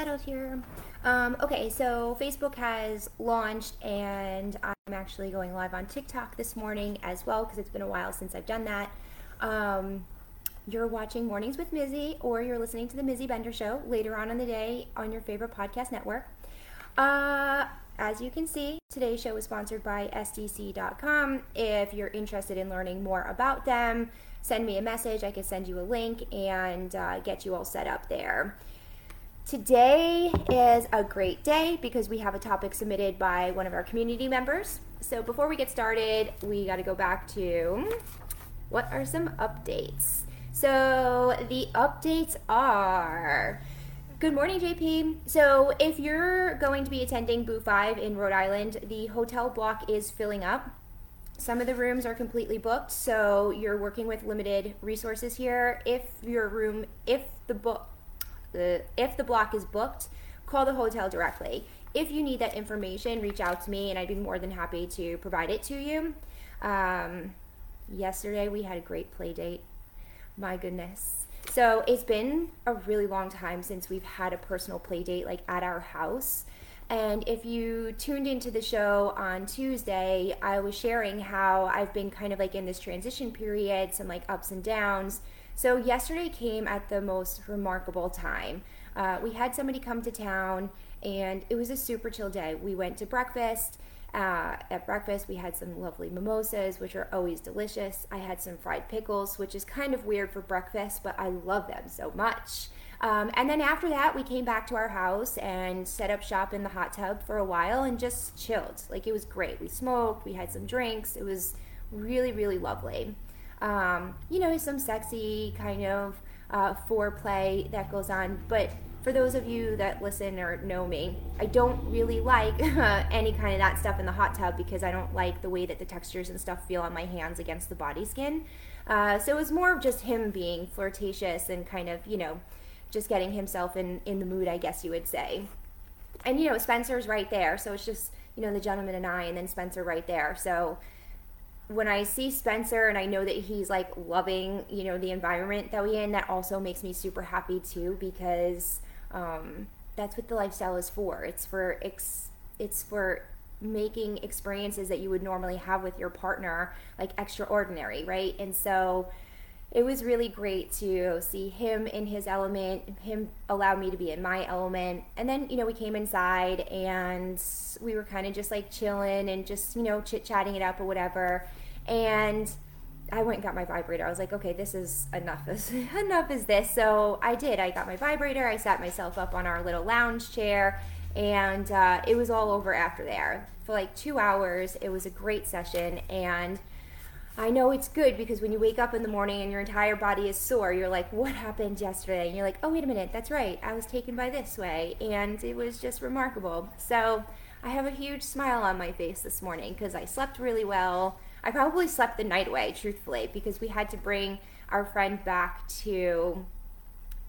Settled here. Um, okay, so Facebook has launched, and I'm actually going live on TikTok this morning as well because it's been a while since I've done that. Um, you're watching Mornings with Mizzy, or you're listening to the Mizzy Bender Show later on in the day on your favorite podcast network. Uh, as you can see, today's show is sponsored by SDC.com. If you're interested in learning more about them, send me a message. I can send you a link and uh, get you all set up there. Today is a great day because we have a topic submitted by one of our community members. So before we get started, we got to go back to what are some updates. So the updates are Good morning, JP. So, if you're going to be attending Boo 5 in Rhode Island, the hotel block is filling up. Some of the rooms are completely booked, so you're working with limited resources here. If your room, if the book, the if the block is booked, call the hotel directly. If you need that information, reach out to me, and I'd be more than happy to provide it to you. Um, yesterday we had a great play date. My goodness. So it's been a really long time since we've had a personal play date like at our house. And if you tuned into the show on Tuesday, I was sharing how I've been kind of like in this transition period, some like ups and downs. So yesterday came at the most remarkable time. Uh, we had somebody come to town, and it was a super chill day. We went to breakfast. Uh, at breakfast, we had some lovely mimosas, which are always delicious. I had some fried pickles, which is kind of weird for breakfast, but I love them so much. Um, and then after that, we came back to our house and set up shop in the hot tub for a while and just chilled. Like it was great. We smoked, we had some drinks. It was really, really lovely. Um, you know, some sexy kind of uh, foreplay that goes on, but for those of you that listen or know me, I don't really like uh, any kind of that stuff in the hot tub because I don't like the way that the textures and stuff feel on my hands against the body skin. Uh, so it was more of just him being flirtatious and kind of, you know, just getting himself in, in the mood, I guess you would say. And, you know, Spencer's right there. So it's just, you know, the gentleman and I, and then Spencer right there. So when I see Spencer and I know that he's like loving, you know, the environment that we in, that also makes me super happy too because um, that's what the lifestyle is for. It's for ex- it's for making experiences that you would normally have with your partner like extraordinary, right? And so it was really great to see him in his element, him allow me to be in my element. And then, you know, we came inside and we were kind of just like chilling and just, you know, chit chatting it up or whatever. And I went and got my vibrator. I was like, okay, this is enough. This enough is this. So I did. I got my vibrator. I sat myself up on our little lounge chair, and uh, it was all over after there for like two hours. It was a great session, and I know it's good because when you wake up in the morning and your entire body is sore, you're like, what happened yesterday? And you're like, oh, wait a minute, that's right. I was taken by this way, and it was just remarkable. So I have a huge smile on my face this morning because I slept really well. I probably slept the night away, truthfully, because we had to bring our friend back to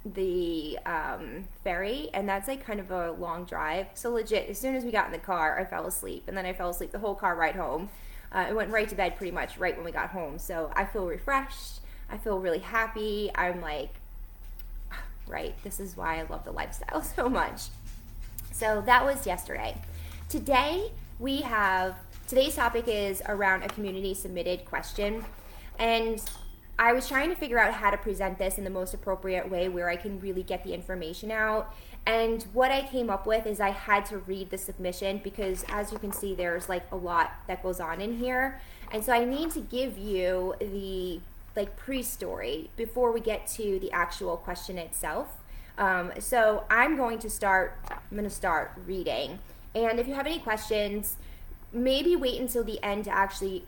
the um, ferry, and that's like kind of a long drive. So legit, as soon as we got in the car, I fell asleep, and then I fell asleep the whole car ride home. Uh, I went right to bed pretty much right when we got home. So I feel refreshed. I feel really happy. I'm like, right, this is why I love the lifestyle so much. So that was yesterday. Today we have Today's topic is around a community submitted question. And I was trying to figure out how to present this in the most appropriate way where I can really get the information out. And what I came up with is I had to read the submission because, as you can see, there's like a lot that goes on in here. And so I need to give you the like pre-story before we get to the actual question itself. Um, so I'm going to start. I'm going to start reading. And if you have any questions, maybe wait until the end to actually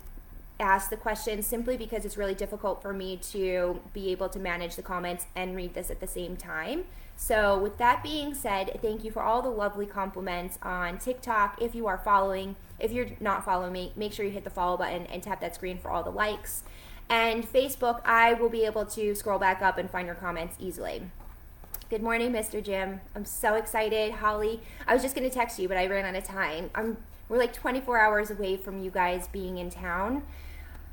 ask the question simply because it's really difficult for me to be able to manage the comments and read this at the same time. So, with that being said, thank you for all the lovely compliments on TikTok. If you are following, if you're not following me, make sure you hit the follow button and tap that screen for all the likes. And Facebook, I will be able to scroll back up and find your comments easily. Good morning, Mr. Jim. I'm so excited. Holly, I was just going to text you, but I ran out of time. I'm we're like 24 hours away from you guys being in town.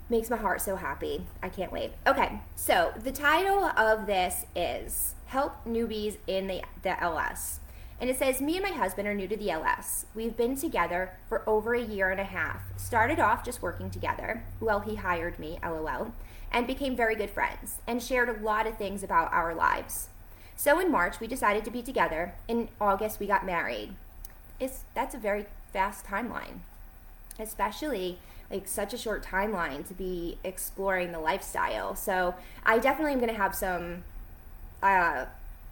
Makes my heart so happy. I can't wait. Okay, so the title of this is Help Newbies in the, the LS. And it says, Me and my husband are new to the LS. We've been together for over a year and a half. Started off just working together. Well, he hired me, lol, and became very good friends and shared a lot of things about our lives. So in March, we decided to be together. In August, we got married. It's, that's a very fast timeline, especially like such a short timeline to be exploring the lifestyle. So I definitely am going to have some uh,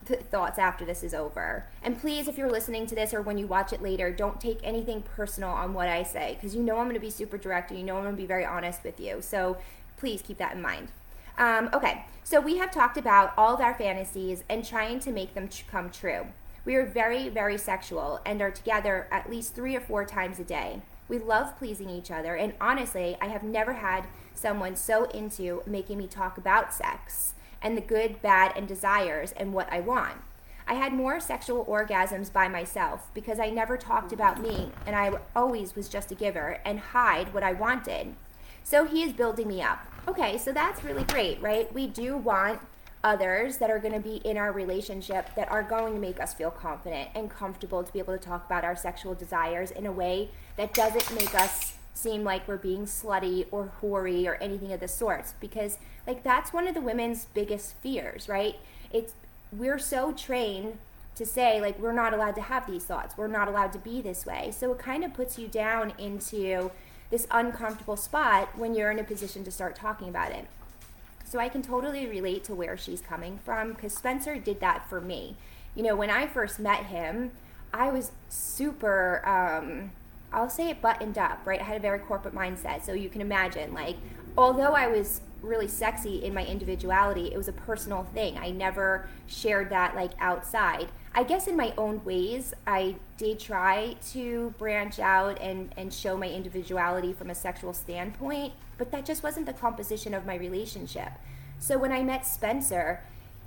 th- thoughts after this is over. And please, if you're listening to this or when you watch it later, don't take anything personal on what I say because you know I'm going to be super direct and you know I'm going to be very honest with you. So please keep that in mind. Um, okay, so we have talked about all of our fantasies and trying to make them come true. We are very, very sexual and are together at least three or four times a day. We love pleasing each other, and honestly, I have never had someone so into making me talk about sex and the good, bad, and desires and what I want. I had more sexual orgasms by myself because I never talked about me and I always was just a giver and hide what I wanted. So he is building me up. Okay, so that's really great, right? We do want others that are going to be in our relationship that are going to make us feel confident and comfortable to be able to talk about our sexual desires in a way that doesn't make us seem like we're being slutty or hoary or anything of the sorts. Because like that's one of the women's biggest fears right? It's we're so trained to say like we're not allowed to have these thoughts. We're not allowed to be this way. So it kind of puts you down into this uncomfortable spot when you're in a position to start talking about it. So I can totally relate to where she's coming from because Spencer did that for me. You know, when I first met him, I was super, um, I'll say it buttoned up, right? I had a very corporate mindset. So you can imagine, like, although I was really sexy in my individuality, it was a personal thing. I never shared that, like, outside. I guess in my own ways, I did try to branch out and, and show my individuality from a sexual standpoint, but that just wasn't the composition of my relationship. So when I met Spencer,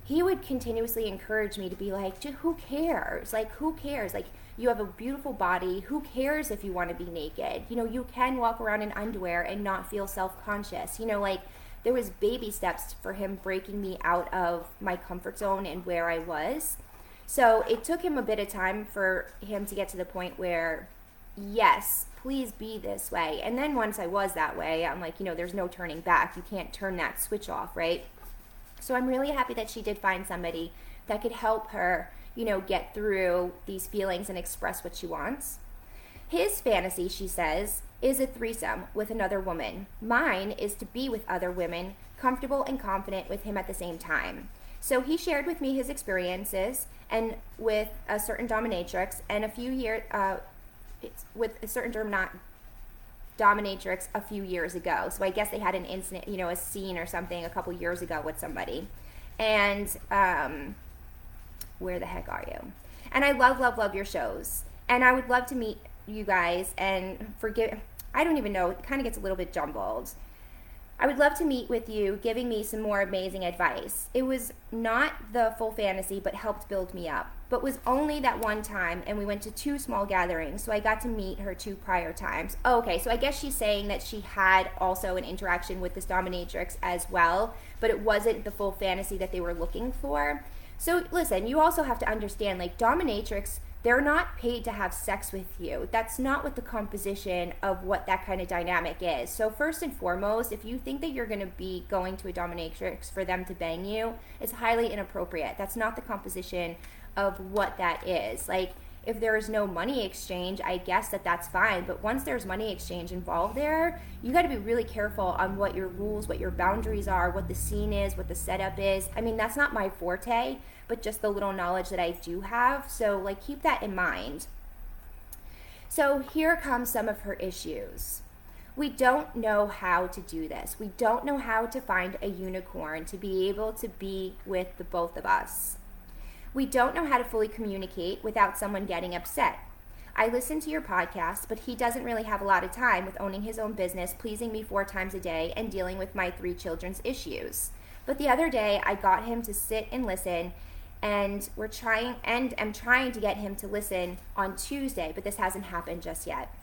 he would continuously encourage me to be like, who cares? Like, who cares? Like, you have a beautiful body. Who cares if you want to be naked? You know, you can walk around in underwear and not feel self conscious. You know, like, there was baby steps for him breaking me out of my comfort zone and where I was. So it took him a bit of time for him to get to the point where, yes, please be this way. And then once I was that way, I'm like, you know, there's no turning back. You can't turn that switch off, right? So I'm really happy that she did find somebody that could help her, you know, get through these feelings and express what she wants. His fantasy, she says, is a threesome with another woman. Mine is to be with other women, comfortable and confident with him at the same time. So he shared with me his experiences and with a certain dominatrix and a few years uh, with a certain term not dominatrix a few years ago. So I guess they had an incident, you know, a scene or something a couple years ago with somebody. And um, where the heck are you? And I love, love, love your shows. And I would love to meet you guys and forgive. I don't even know. It kind of gets a little bit jumbled. I would love to meet with you, giving me some more amazing advice. It was not the full fantasy, but helped build me up. But was only that one time, and we went to two small gatherings, so I got to meet her two prior times. Oh, okay, so I guess she's saying that she had also an interaction with this dominatrix as well, but it wasn't the full fantasy that they were looking for. So listen, you also have to understand, like dominatrix they're not paid to have sex with you. That's not what the composition of what that kind of dynamic is. So, first and foremost, if you think that you're going to be going to a dominatrix for them to bang you, it's highly inappropriate. That's not the composition of what that is. Like, if there is no money exchange, I guess that that's fine. But once there's money exchange involved there, you got to be really careful on what your rules, what your boundaries are, what the scene is, what the setup is. I mean, that's not my forte but just the little knowledge that I do have. So, like, keep that in mind. So, here comes some of her issues. We don't know how to do this. We don't know how to find a unicorn to be able to be with the both of us. We don't know how to fully communicate without someone getting upset. I listen to your podcast, but he doesn't really have a lot of time with owning his own business, pleasing me four times a day, and dealing with my three children's issues. But the other day, I got him to sit and listen, and we're trying, and am trying to get him to listen on Tuesday, but this hasn't happened just yet.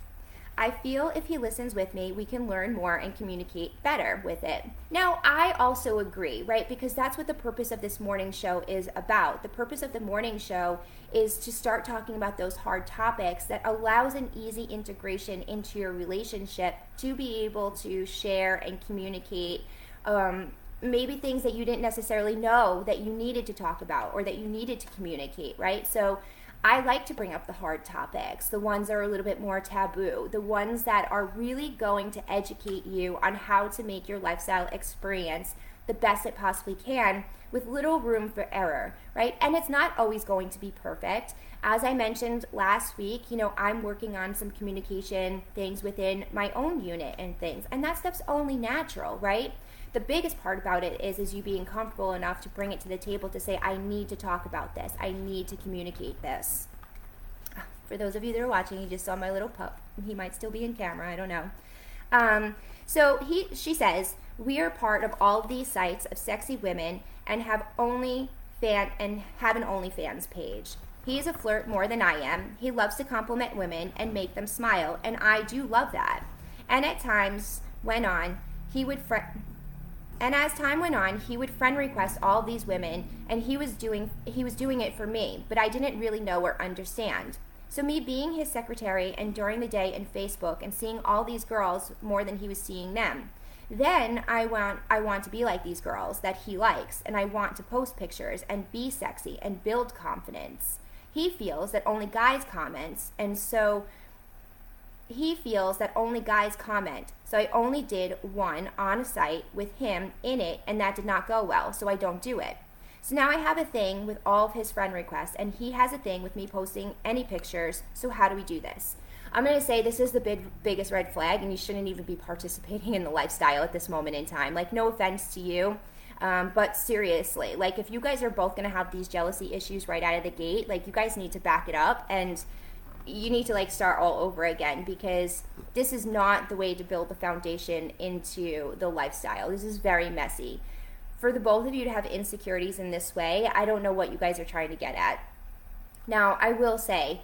I feel if he listens with me, we can learn more and communicate better with it. Now, I also agree, right? Because that's what the purpose of this morning show is about. The purpose of the morning show is to start talking about those hard topics that allows an easy integration into your relationship to be able to share and communicate um, maybe things that you didn't necessarily know that you needed to talk about or that you needed to communicate, right? So I like to bring up the hard topics, the ones that are a little bit more taboo, the ones that are really going to educate you on how to make your lifestyle experience the best it possibly can with little room for error, right? And it's not always going to be perfect. As I mentioned last week, you know, I'm working on some communication things within my own unit and things, and that stuff's only natural, right? The biggest part about it is is you being comfortable enough to bring it to the table to say i need to talk about this i need to communicate this for those of you that are watching you just saw my little pup he might still be in camera i don't know um, so he she says we are part of all of these sites of sexy women and have only fan and have an OnlyFans page. He is a flirt more than I am. He loves to compliment women and make them smile, and I do love that. And at times, went on, he would fr- and as time went on, he would friend request all these women, and he was doing he was doing it for me, but I didn't really know or understand. So me being his secretary and during the day in Facebook and seeing all these girls more than he was seeing them. Then I want I want to be like these girls that he likes, and I want to post pictures and be sexy and build confidence. He feels that only guys comments, and so he feels that only guys comment. So I only did one on a site with him in it, and that did not go well, so I don't do it. So now I have a thing with all of his friend requests, and he has a thing with me posting any pictures. So how do we do this? I'm going to say this is the big, biggest red flag, and you shouldn't even be participating in the lifestyle at this moment in time. Like, no offense to you, um, but seriously, like, if you guys are both going to have these jealousy issues right out of the gate, like, you guys need to back it up and you need to like start all over again because this is not the way to build the foundation into the lifestyle. This is very messy. For the both of you to have insecurities in this way, I don't know what you guys are trying to get at. Now, I will say,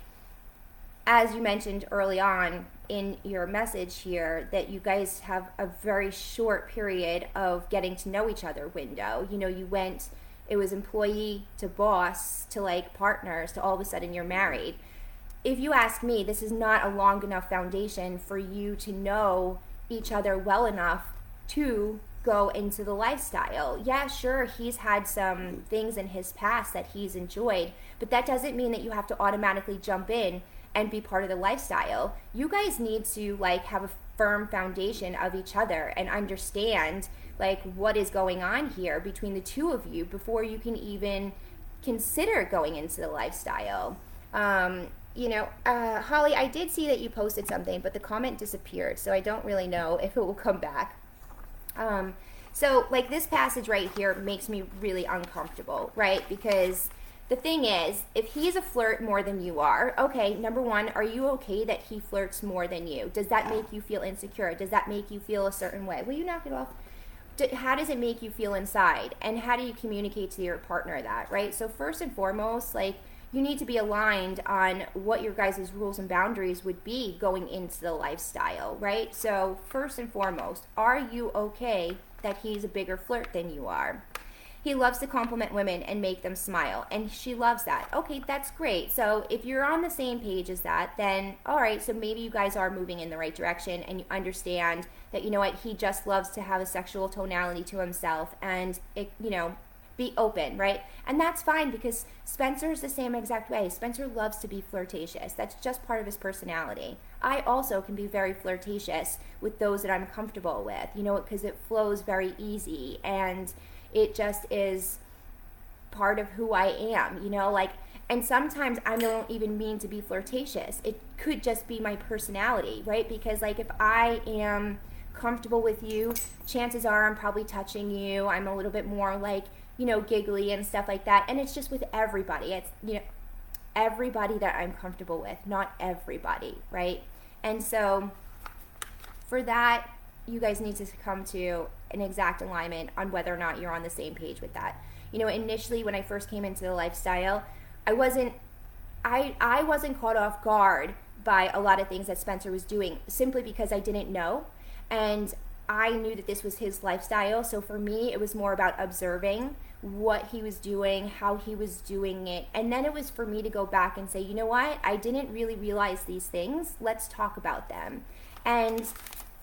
as you mentioned early on in your message here, that you guys have a very short period of getting to know each other window. You know, you went, it was employee to boss to like partners to all of a sudden you're married if you ask me, this is not a long enough foundation for you to know each other well enough to go into the lifestyle. Yeah, sure, he's had some things in his past that he's enjoyed, but that doesn't mean that you have to automatically jump in and be part of the lifestyle. You guys need to like have a firm foundation of each other and understand like what is going on here between the two of you before you can even consider going into the lifestyle. Um, you know, uh, Holly, I did see that you posted something, but the comment disappeared, so I don't really know if it will come back. Um, so, like, this passage right here makes me really uncomfortable, right? Because the thing is, if he's a flirt more than you are, okay, number one, are you okay that he flirts more than you? Does that make you feel insecure? Does that make you feel a certain way? Will you knock it off? how does it make you feel inside? And how do you communicate to your partner that, right? So, first and foremost, like, you need to be aligned on what your guys' rules and boundaries would be going into the lifestyle, right? So, first and foremost, are you okay that he's a bigger flirt than you are? He loves to compliment women and make them smile, and she loves that. Okay, that's great. So, if you're on the same page as that, then all right, so maybe you guys are moving in the right direction and you understand that you know what, he just loves to have a sexual tonality to himself and it, you know, be open, right? And that's fine because Spencer is the same exact way. Spencer loves to be flirtatious. That's just part of his personality. I also can be very flirtatious with those that I'm comfortable with, you know, because it flows very easy and it just is part of who I am, you know, like And sometimes I don't even mean to be flirtatious. It could just be my personality, right? Because, like, if I am comfortable with you, chances are I'm probably touching you. I'm a little bit more like, you know, giggly and stuff like that. And it's just with everybody. It's, you know, everybody that I'm comfortable with, not everybody, right? And so for that, you guys need to come to an exact alignment on whether or not you're on the same page with that. You know, initially when I first came into the lifestyle, I wasn't I I wasn't caught off guard by a lot of things that Spencer was doing simply because I didn't know and I knew that this was his lifestyle. So for me, it was more about observing what he was doing, how he was doing it. And then it was for me to go back and say, you know what? I didn't really realize these things. Let's talk about them. And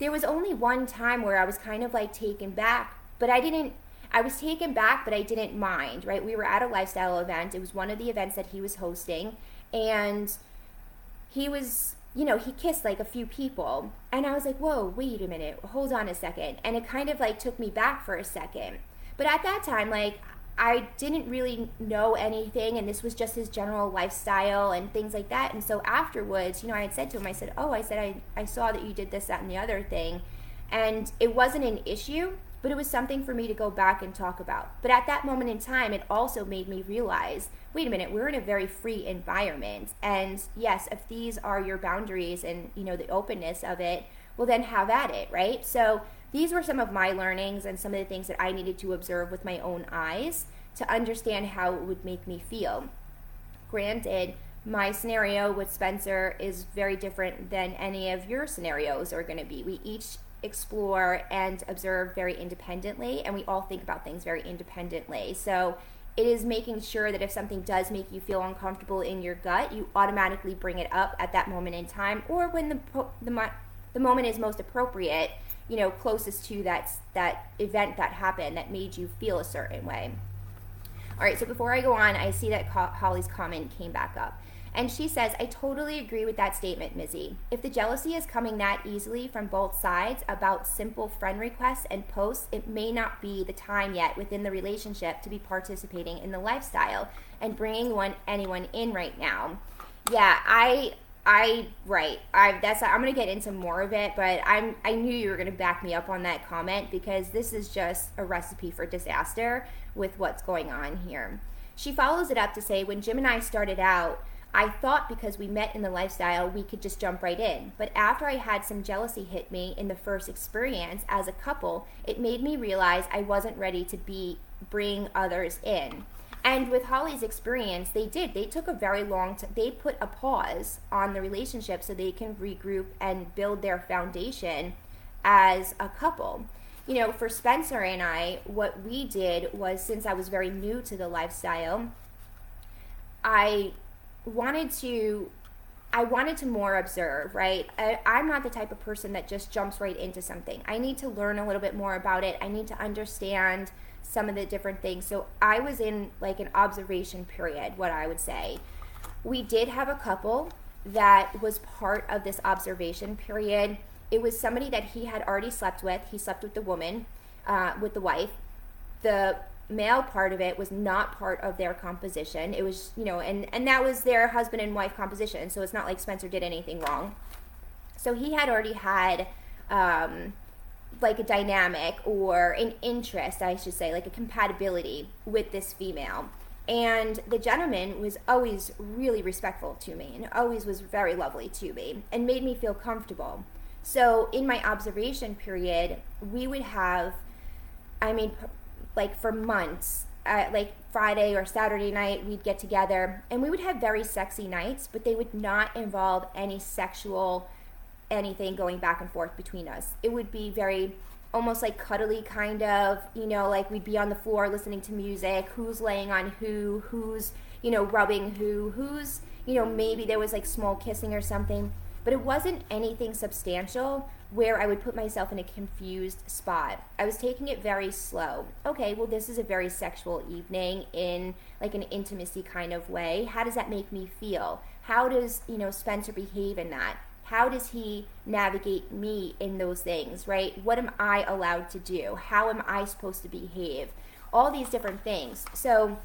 there was only one time where I was kind of like taken back, but I didn't. I was taken back, but I didn't mind, right? We were at a lifestyle event. It was one of the events that he was hosting. And he was you know, he kissed like a few people. And I was like, whoa, wait a minute, hold on a second. And it kind of like took me back for a second. But at that time, like, I didn't really know anything, and this was just his general lifestyle and things like that. And so afterwards, you know, I had said to him, I said, Oh, I said, I, I saw that you did this, that, and the other thing. And it wasn't an issue, but it was something for me to go back and talk about. But at that moment in time, it also made me realize wait a minute, we're in a very free environment. And yes, if these are your boundaries and, you know, the openness of it, well, then have at it, right? So these were some of my learnings and some of the things that I needed to observe with my own eyes to understand how it would make me feel. Granted, my scenario with Spencer is very different than any of your scenarios are going to be. We each explore and observe very independently, and we all think about things very independently. So it is making sure that if something does make you feel uncomfortable in your gut, you automatically bring it up at that moment in time, or when the the, the moment is most appropriate. You know, closest to that that event that happened that made you feel a certain way. All right, so before I go on, I see that Holly's comment came back up. And she says, I totally agree with that statement, Mizzy. If the jealousy is coming that easily from both sides about simple friend requests and posts, it may not be the time yet within the relationship to be participating in the lifestyle and bringing one anyone in right now. Yeah, I I right. I that's I'm gonna get into more of it, but I'm I knew you were gonna back me up on that comment because this is just a recipe for disaster with what's going on here. She follows it up to say when Jim and I started out, I thought because we met in the lifestyle, we could just jump right in. But after I had some jealousy hit me in the first experience as a couple, it made me realize I wasn't ready to be bring others in. And with Holly's experience, they did. They took a very long time. They put a pause on the relationship so they can regroup and build their foundation as a couple. You know, for Spencer and I, what we did was since I was very new to the lifestyle, I wanted to I wanted to more observe, right? I, am not the type of person that just jumps right into something. I need to learn a little bit more about it. I need to understand some of the different things. So I was in like an observation period, what I would say. We did have a couple that was part of this observation period. It was somebody that he had already slept with. He slept with the woman, uh, with the wife. The male part of it was not part of their composition. It was, you know, and and that was their husband and wife composition. So it's not like Spencer did anything wrong. So he had already had um, like a dynamic or an interest, I should say, like a compatibility with this female. And the gentleman was always really respectful to me and always was very lovely to me and made me feel comfortable. So in my observation period, we would have, I mean, like for months uh, like Friday or Saturday night, we'd get together and we would have very sexy nights, but they would not involve any sexual anything going back and forth between us. It would be very almost like cuddly kind of, you know, like we'd be on the floor listening to music, who's laying on who, who's, you know, rubbing who, who's, you know, maybe there was like small kissing or something, but it wasn't anything substantial where I would put myself in a confused spot. I was taking it very slow. Okay, well, this is a very sexual evening in like an intimacy kind of way. How does that make me feel? How does, you know, Spencer behave in that? How does he navigate me in those things, right? What am I allowed to do? How am I supposed to behave? All these different things. So,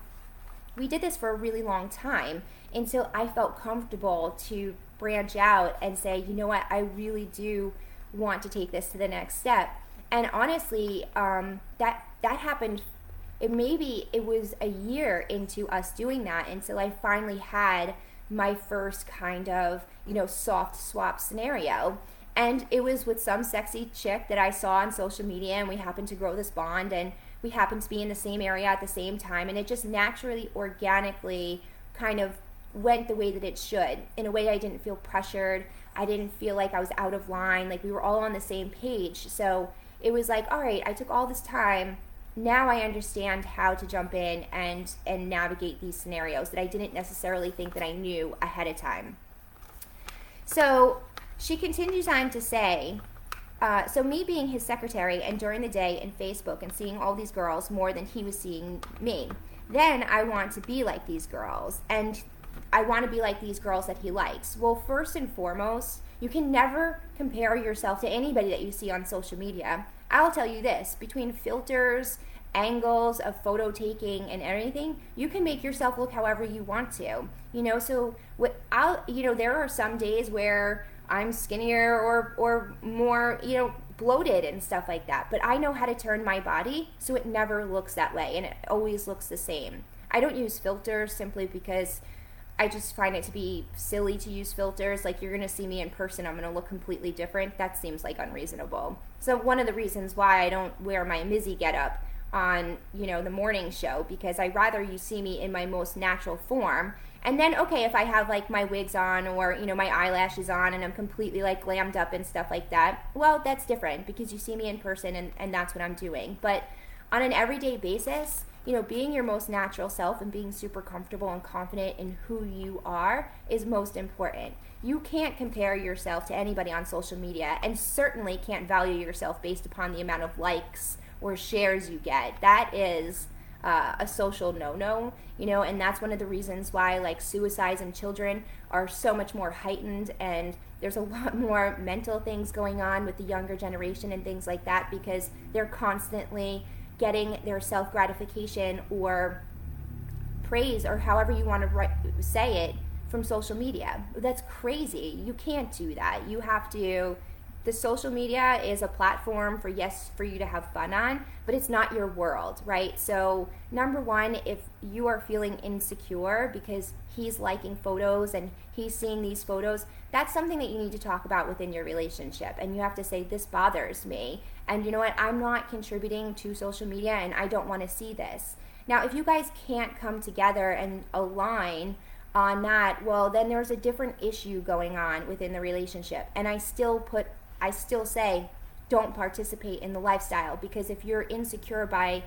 we did this for a really long time until I felt comfortable to branch out and say, you know what, I really do want to take this to the next step. And honestly, um, that that happened. It maybe it was a year into us doing that until I finally had my first kind of you know soft swap scenario. And it was with some sexy chick that I saw on social media, and we happened to grow this bond, and we happened to be in the same area at the same time, and it just naturally, organically, kind of went the way that it should in a way I didn't feel pressured. I didn't feel like I was out of line. Like we were all on the same page. So it was like, all right, I took all this time. Now I understand how to jump in and and navigate these scenarios that I didn't necessarily think that I knew ahead of time. So she continues on to say, uh, so me being his secretary and during the day in Facebook and seeing all these girls more than he was seeing me, then I want to be like these girls. And I want to be like these girls that he likes. Well, first and foremost, you can never compare yourself to anybody that you see on social media. I'll tell you this between filters, angles of photo taking, and everything, you can make yourself look however you want to. You know, so I'll, you know, there are some days where I'm skinnier or, or more, you know, bloated and stuff like that. But I know how to turn my body so it never looks that way and it always looks the same. I don't use filters simply because I just find it to be silly to use filters. Like you're gonna see me in person, I'm gonna look completely different. That seems like unreasonable. So one of the reasons why I don't wear my Mizzy getup on you know the morning show because I rather you see me in my most natural form. And then okay, if I have like my wigs on or you know my eyelashes on and I'm completely like glammed up and stuff like that, well that's different because you see me in person and, and that's what I'm doing. But on an everyday basis, you know, being your most natural self and being super comfortable and confident in who you are is most important. You can't compare yourself to anybody on social media and certainly can't value yourself based upon the amount of likes or shares you get. That is uh, a social no-no, you know, and that's one of the reasons why like suicides in children are so much more heightened and there's a lot more mental things going on with the younger generation and things like that because they're constantly getting their self gratification or praise or however you want to write, say it from social media. That's crazy. You can't do that. You have to the social media is a platform for yes for you to have fun on but it's not your world right? So number one if you are feeling insecure because he's liking photos and he's seeing these photos that's something that you need to talk about within your relationship. And you have to say this bothers me. And you know what? I'm not contributing to social media and i don't want to see this. Now if you guys can't come together and align on that, well, then there's a different issue going on within the relationship. And I still put I still say don't participate in the lifestyle because if you're insecure by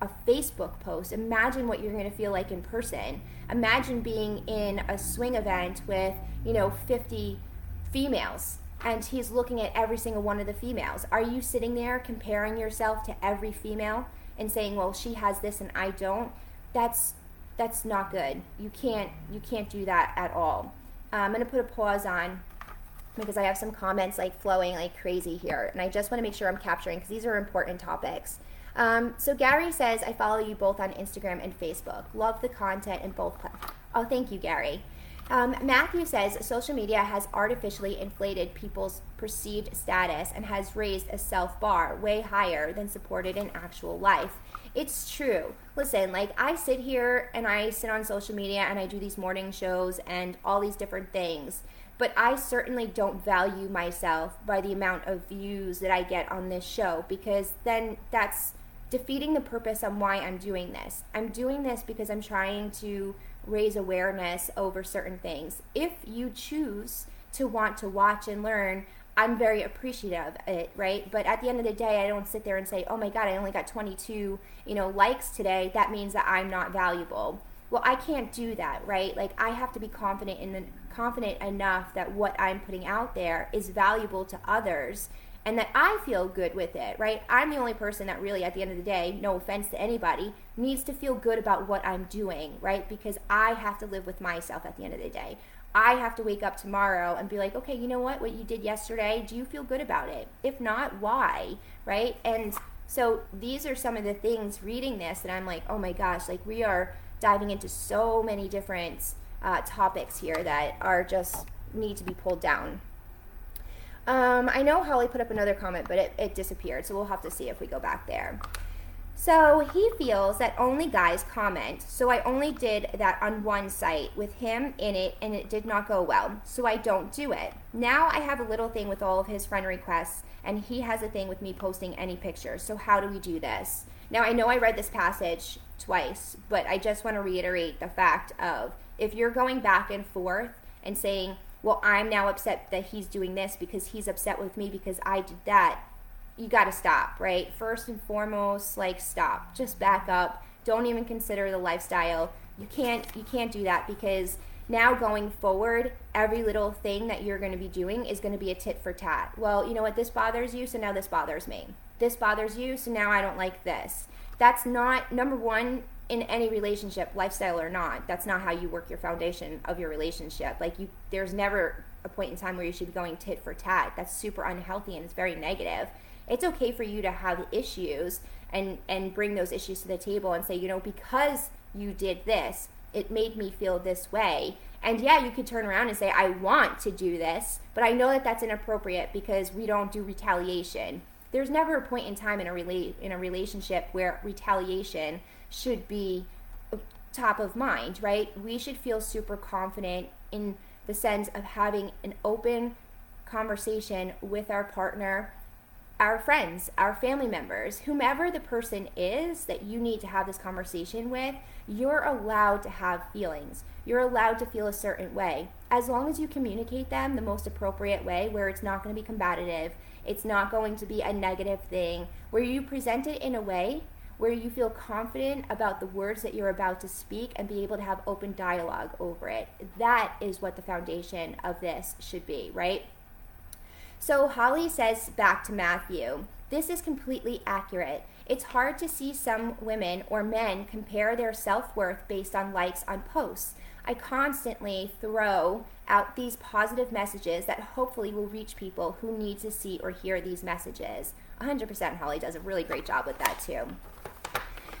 a Facebook post, imagine what you're going to feel like in person. Imagine being in a swing event with, you know, 50 females and he's looking at every single one of the females. Are you sitting there comparing yourself to every female and saying, "Well, she has this and I don't?" That's that's not good. You can't you can't do that at all. Uh, I'm going to put a pause on because I have some comments like flowing like crazy here, and I just want to make sure I'm capturing because these are important topics. Um, so Gary says, I follow you both on Instagram and Facebook. Love the content in both. oh, thank you, Gary. Um, Matthew says social media has artificially inflated people's perceived status and has raised a self bar way higher than supported in actual life. It's true. Listen, like I sit here and I sit on social media and I do these morning shows and all these different things but I certainly don't value myself by the amount of views that I get on this show because then that's defeating the purpose on why I'm doing this. I'm doing this because I'm trying to raise awareness over certain things. If you choose to want to watch and learn, I'm very appreciative of it, right? But at the end of the day, I don't sit there and say, "Oh my god, I only got 22, you know, likes today. That means that I'm not valuable." Well, I can't do that, right? Like I have to be confident in the confident enough that what I'm putting out there is valuable to others and that I feel good with it, right? I'm the only person that really, at the end of the day, no offense to anybody, needs to feel good about what I'm doing, right? Because I have to live with myself at the end of the day. I have to wake up tomorrow and be like, okay, you know what? What you did yesterday, do you feel good about it? If not, why, right? And so these are some of the things reading this that I'm like, oh my gosh, like we are diving into so many different uh, topics here that are just need to be pulled down. Um, I know Holly put up another comment, but it, it disappeared, so we'll have to see if we go back there. So he feels that only guys comment, so I only did that on one site with him in it, and it did not go well, so I don't do it. Now I have a little thing with all of his friend requests, and he has a thing with me posting any pictures, so how do we do this? Now I know I read this passage twice, but I just want to reiterate the fact of if you're going back and forth and saying, well, I'm now upset that he's doing this because he's upset with me because I did that, you got to stop, right? First and foremost, like stop. Just back up. Don't even consider the lifestyle. You can't you can't do that because now going forward, every little thing that you're going to be doing is going to be a tit for tat. Well, you know what? This bothers you, so now this bothers me. This bothers you, so now I don't like this. That's not number 1 in any relationship, lifestyle or not, that's not how you work your foundation of your relationship. Like you, there's never a point in time where you should be going tit for tat. That's super unhealthy and it's very negative. It's okay for you to have issues and and bring those issues to the table and say, you know, because you did this, it made me feel this way. And yeah, you could turn around and say, I want to do this, but I know that that's inappropriate because we don't do retaliation. There's never a point in time in a rela- in a relationship where retaliation should be top of mind, right? We should feel super confident in the sense of having an open conversation with our partner, our friends, our family members, whomever the person is that you need to have this conversation with, you're allowed to have feelings. You're allowed to feel a certain way. As long as you communicate them the most appropriate way, where it's not going to be combative, it's not going to be a negative thing, where you present it in a way where you feel confident about the words that you're about to speak and be able to have open dialogue over it. That is what the foundation of this should be, right? So Holly says back to Matthew, this is completely accurate. It's hard to see some women or men compare their self worth based on likes on posts. I constantly throw out these positive messages that hopefully will reach people who need to see or hear these messages. 100% Holly does a really great job with that too.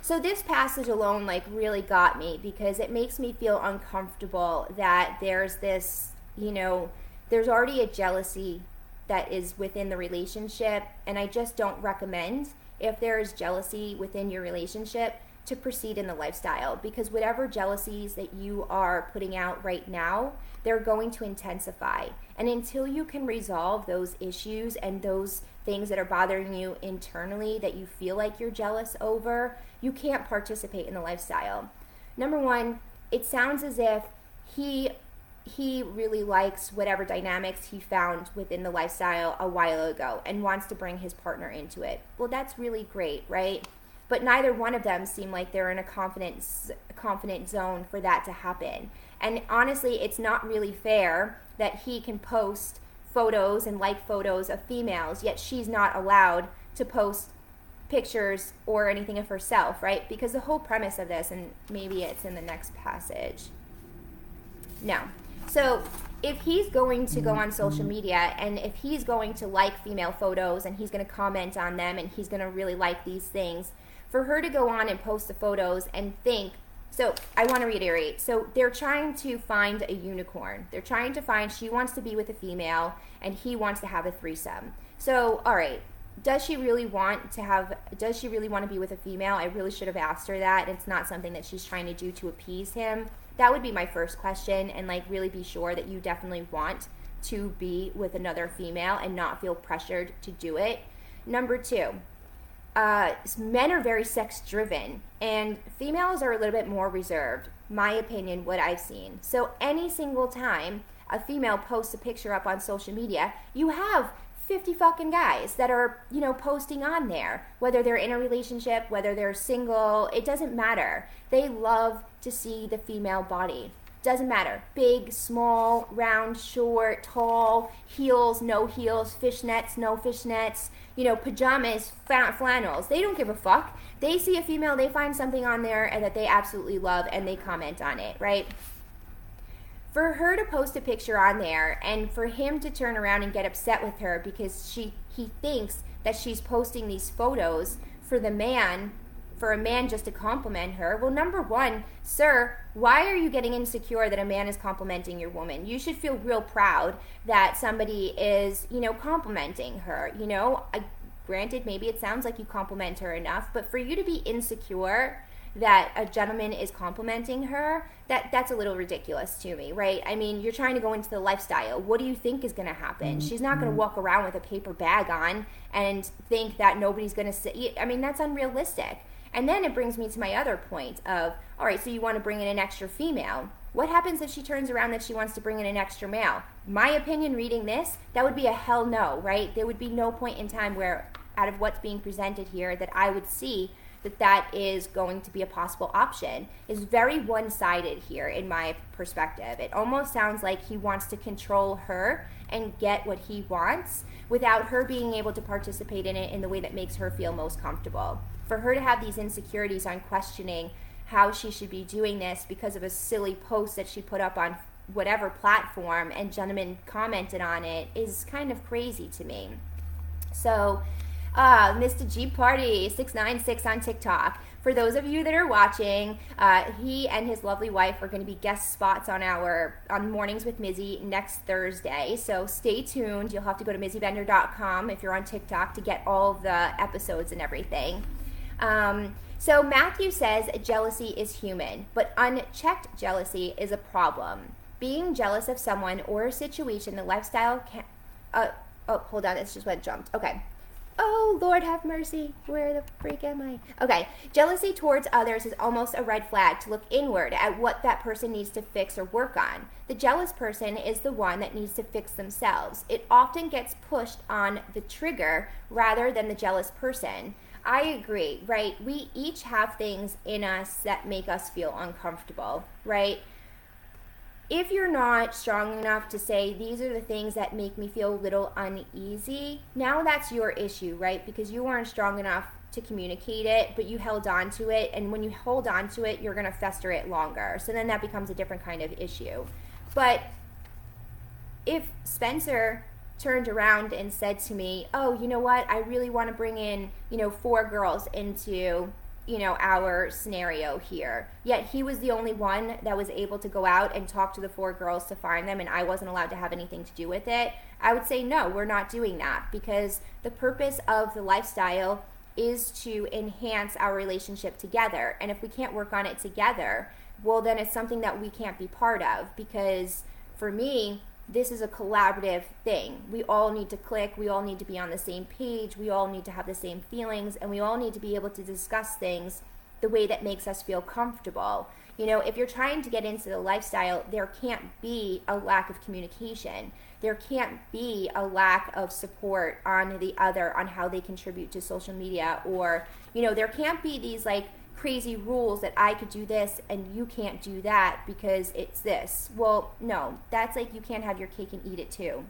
So this passage alone like really got me because it makes me feel uncomfortable that there's this, you know, there's already a jealousy that is within the relationship and I just don't recommend if there is jealousy within your relationship to proceed in the lifestyle because whatever jealousies that you are putting out right now, they're going to intensify. And until you can resolve those issues and those things that are bothering you internally that you feel like you're jealous over, you can't participate in the lifestyle. Number one, it sounds as if he he really likes whatever dynamics he found within the lifestyle a while ago and wants to bring his partner into it. Well, that's really great, right? But neither one of them seem like they're in a confident confident zone for that to happen. And honestly, it's not really fair that he can post photos and like photos of females, yet she's not allowed to post pictures or anything of herself, right? Because the whole premise of this, and maybe it's in the next passage. No. So if he's going to go on social media and if he's going to like female photos and he's going to comment on them and he's going to really like these things, for her to go on and post the photos and think, so I want to reiterate. So they're trying to find a unicorn. They're trying to find she wants to be with a female and he wants to have a threesome. So all right, does she really want to have does she really want to be with a female? I really should have asked her that. It's not something that she's trying to do to appease him. That would be my first question and like really be sure that you definitely want to be with another female and not feel pressured to do it. Number 2, uh, men are very sex driven and females are a little bit more reserved my opinion what i've seen. So any single time a female posts a picture up on social media you have 50 fucking guys that are you know posting on there whether they're in a relationship whether they're single it doesn't matter. They love to see the female body doesn't matter. Big, small, round, short, tall, heels, no heels, fishnets, no fishnets, you know, pajamas, flannels. They don't give a fuck. They see a female, they find something on there and that they absolutely love and they comment on it, right? For her to post a picture on there and for him to turn around and get upset with her because she he thinks that she's posting these photos for the man for a man just to compliment her. Well, number one, sir, why are you getting insecure that a man is complimenting your woman? You should feel real proud that somebody is, you know, complimenting her. You know, I, granted, maybe it sounds like you compliment her enough, but for you to be insecure that a gentleman is complimenting her, that that's a little ridiculous to me, right? I mean, you're trying to go into the lifestyle. What do you think is going to happen? Mm-hmm. She's not going to walk around with a paper bag on and think that nobody's going to see. I mean, that's unrealistic. And then it brings me to my other point of, all right, so you want to bring in an extra female. What happens if she turns around that she wants to bring in an extra male? My opinion reading this, that would be a hell no, right? There would be no point in time where out of what's being presented here that I would see that that is going to be a possible option is very one sided here in my perspective. It almost sounds like he wants to control her and get what he wants without her being able to participate in it in the way that makes her feel most comfortable. For her to have these insecurities on questioning how she should be doing this because of a silly post that she put up on whatever platform and gentlemen commented on it is kind of crazy to me. So uh, Mr. G Party 696 on TikTok. For those of you that are watching, uh, he and his lovely wife are going to be guest spots on our on Mornings with Mizzy next Thursday. So stay tuned. You'll have to go to MizzyBender.com if you're on TikTok to get all the episodes and everything. Um, so Matthew says jealousy is human, but unchecked jealousy is a problem. Being jealous of someone or a situation, the lifestyle can. Uh, oh, hold on, it's just went jumped. Okay. Oh, Lord have mercy. Where the freak am I? Okay. Jealousy towards others is almost a red flag to look inward at what that person needs to fix or work on. The jealous person is the one that needs to fix themselves. It often gets pushed on the trigger rather than the jealous person. I agree, right? We each have things in us that make us feel uncomfortable, right? if you're not strong enough to say these are the things that make me feel a little uneasy, now that's your issue, right? Because you weren't strong enough to communicate it, but you held on to it. And when you hold on to it, you're going to fester it longer. So then that becomes a different kind of issue. But if Spencer turned around and said to me, Oh, you know what? I really want to bring in, you know, four girls into you know our scenario here. Yet he was the only one that was able to go out and talk to the four girls to find them and i wasn't allowed to have anything to do with it. I would say no we're not doing that because the purpose of the lifestyle is to enhance our relationship together. And if we can't work on it together well then it's something that we can't be part of because for me this is a collaborative thing. We all need to click, we all need to be on the same page, we all need to have the same feelings, and we all need to be able to discuss things the way that makes us feel comfortable. You know, if you're trying to get into the lifestyle, there can't be a lack of communication. There can't be a lack of support on the other on how they contribute to social media or, you know, there can't be these like crazy rules that I could do this and you can't do that because it's this. Well, no, that's like you can't have your cake and eat it too.